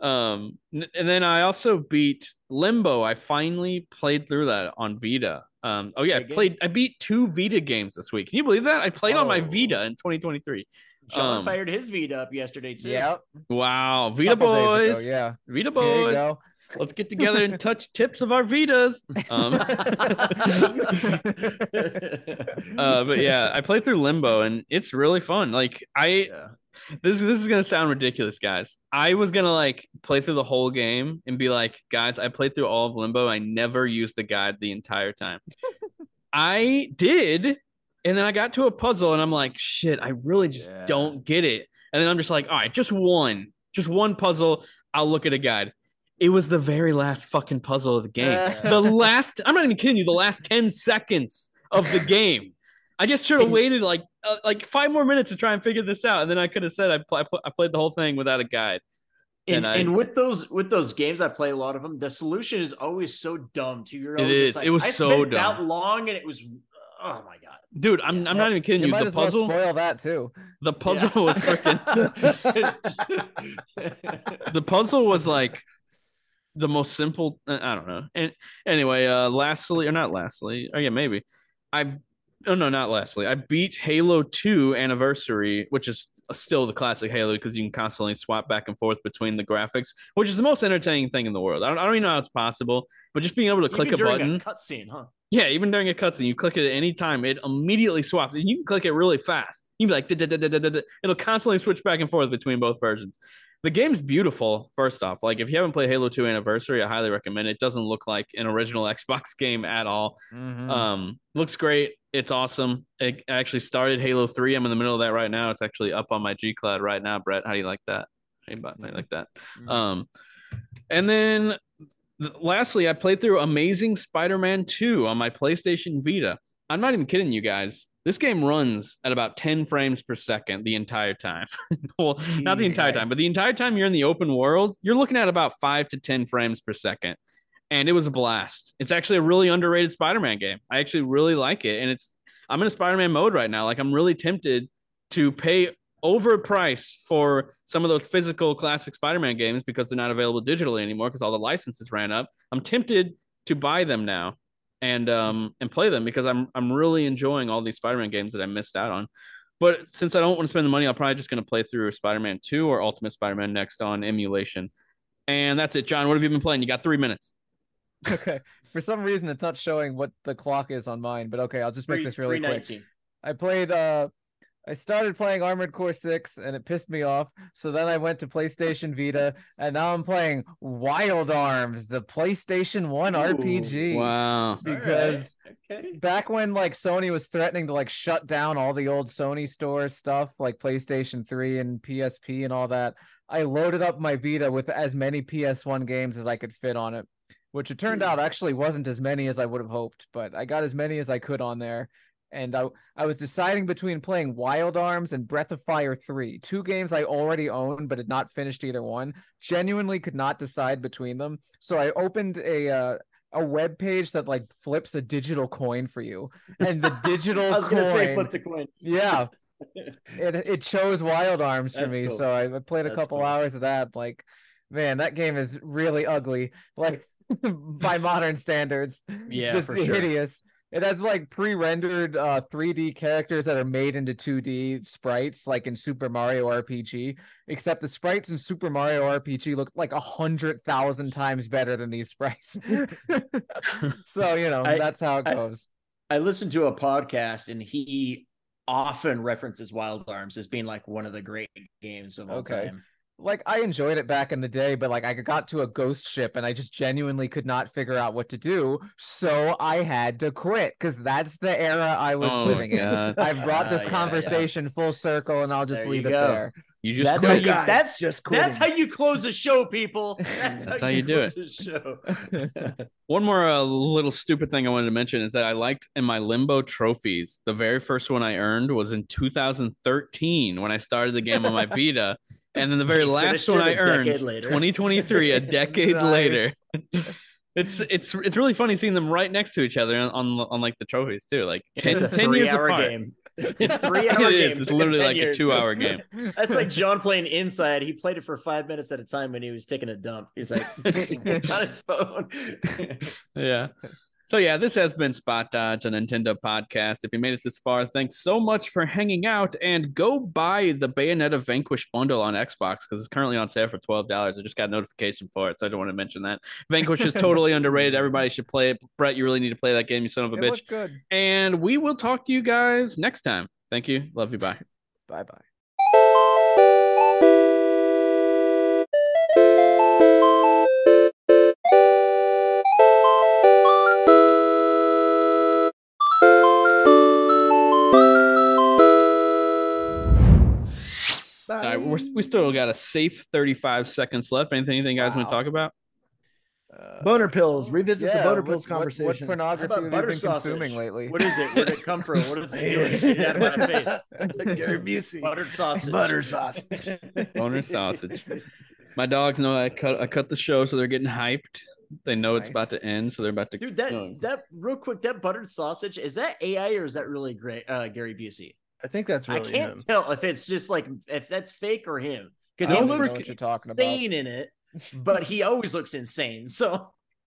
Um, and then I also beat Limbo. I finally played through that on Vita. Um, oh yeah, I played. I beat two Vita games this week. Can you believe that? I played on my Oh. Vita in 2023. Sean Um, fired his Vita up yesterday too. Yep. Wow, Vita Couple days ago, boys. yeah. Vita boys. Let's get together and touch (laughs) tips of our Vitas. Um, (laughs) (laughs) uh, but yeah, I played through Limbo and it's really fun. Like I, Yeah. This this is gonna sound ridiculous, guys. I was gonna like play through the whole game and be like, guys, I played through all of Limbo. I never used the guide the entire time. (laughs) I did, and then I got to a puzzle and I'm like, shit, I really just Yeah. don't get it. And then I'm just like, all right, just one, just one puzzle. I'll look at a guide. It was the very last fucking puzzle of the game. (laughs) the last, I'm not even kidding you, the last 10 seconds of the game. (laughs) I just should have waited like uh, like five more minutes to try and figure this out, and then I could have said I, pl- I, pl- I played the whole thing without a guide. And, And I- and with those with those games, I play a lot of them. The solution is always so dumb. To your It always is. like, It was I so spent dumb. that long, and it was oh my god. Dude, I'm, Yeah. I'm not even kidding You you. might The as well puzzle, spoil that too. the puzzle was freaking. (laughs) the puzzle was like the most simple uh, i don't know and anyway uh lastly or not lastly oh yeah maybe i oh no not lastly i beat halo 2 anniversary which is still the classic halo because you can constantly swap back and forth between the graphics which is the most entertaining thing in the world i don't, I don't even know how it's possible but just being able to click Even a during button a cutscene, huh? yeah, even during a cutscene, you click it at any time, it immediately swaps. And you can click it really fast. You can be like, it'll constantly switch back and forth between both versions. The game's beautiful, first off. Like, if you haven't played Halo 2 Anniversary, I highly recommend it. It doesn't look like an original (laughs) Xbox game at all. Mhm. Um, looks great. It's awesome. It I actually started Halo 3. I'm in the middle of that right now. It's actually up on my G Cloud right now. Brett, how do you like that? How do you, how do you like that? Mhm. Um, and then th- lastly, I played through Amazing Spider-Man 2 on my PlayStation Vita. I'm not even kidding you guys. This game runs at about 10 frames per second the entire time. (laughs) well, not the entire time, but the entire time you're in the open world, you're looking at about 5 to 10 frames per second. And it was a blast. It's actually a really underrated Spider-Man game. I actually really like it and it's I'm in a Spider-Man mode right now. Like I'm really tempted to pay over price for some of those physical classic Spider-Man games because they're not available digitally anymore because all the licenses ran up. I'm tempted to buy them now and um and play them because I'm I'm really enjoying all these Spider-Man games that I missed out on. But since I don't want to spend the money, I'm probably just going to play through Spider-Man 2 or Ultimate Spider-Man next on emulation. And that's it, John. What have you been playing? You got three minutes. (laughs) okay. For some reason, it's not showing what the clock is on mine, but okay, I'll just make Three- this really quick. I played uh I started playing Armored Core 6 and it pissed me off. So then I went to PlayStation Vita and now I'm playing Wild Arms, the PlayStation 1 Ooh, RPG. Wow. Because All right, okay. back when like Sony was threatening to like shut down all the old Sony store stuff like PlayStation 3 and PSP and all that, I loaded up my Vita with as many PS1 games as I could fit on it, which it turned hmm. out actually wasn't as many as I would have hoped, but I got as many as I could on there. And I I was deciding between playing Wild Arms and Breath of Fire 3, two games I already owned but had not finished either one. Genuinely could not decide between them. So I opened a uh, a web page that like flips a digital coin for you and the (laughs) digital I was gonna say flip the coin. yeah (laughs) it it chose Wild Arms for That's me, cool. so I played a That's couple cool. hours of that. Like, man, that game is really ugly. Like (laughs) by modern standards, Yeah, just sure. hideous. It has like pre-rendered uh 3D characters that are made into 2D sprites, like in Super Mario RPG. Except the sprites in Super Mario RPG look like a hundred thousand times better than these sprites. (laughs) so you know I- that's how it I- goes. I listened to a podcast and he often references Wild Arms as being like one of the great games of all Okay. time. Like I enjoyed it back in the day, but like I got to a ghost ship and I just genuinely could not figure out what to do. So I had to quit because that's the era I was Oh, living in. (laughs) I've brought this Ah, (laughs) yeah, yeah. conversation full circle and I'll just There leave it go. there. You just That's quit. how you- Guys, that's- just That's how you close a show, people. (laughs) That's, That's how you do close a show. One more uh, little stupid thing I wanted to mention is that I liked in my limbo trophies. The very first one I earned was in 2013 when I started the game on my Vita, and then the very last one I it earned later. 2023, a (laughs) decade later. It's it's it's really funny seeing them right next to each other on on, on like the trophies too, like 10, it's a 10 years three-hour apart. game. (laughs) Three-hour It game. is. It's literally 10 like a two-hour game. (laughs) That's like John playing Inside. He played it for five minutes at a time when he was taking a dump. He's like on his phone. Yeah. So yeah, this has been Spot Dodge, a Nintendo podcast. If you made it this far, thanks so much for hanging out and go buy the Bayonetta Vanquish bundle on Xbox because it's currently on sale for twelve dollars. I just got a notification for it, so I don't want to mention that. Vanquish is totally (laughs) underrated. Everybody should play it. Brett, you really need to play that game, you son of a It bitch. good. And we will talk to you guys next time. Thank you. Love you. Bye. Bye bye. All right, we're, we still got a safe 35 seconds left. Anything, anything you guys want to talk about? Uh, Boner pills. Revisit the yeah, boner what- pills what- What, conversation. pornography have you butter been sausage? consuming lately? What is it? Where did it come from? What is it doing? (laughs) Get out of my face. (laughs) Gary Busey. Buttered sausage. Butter (laughs) sausage. Boner sausage. My dogs know I cut I cut the show, so they're getting hyped. They know it's about to end, so they're about to. Dude, that that real quick, that buttered sausage is that AI or is that really great? Uh, Gary Busey. I think that's really I can't him. tell if it's just like if that's fake or him because he don't don't know looks what you're talking about. insane in it, but he always looks insane. So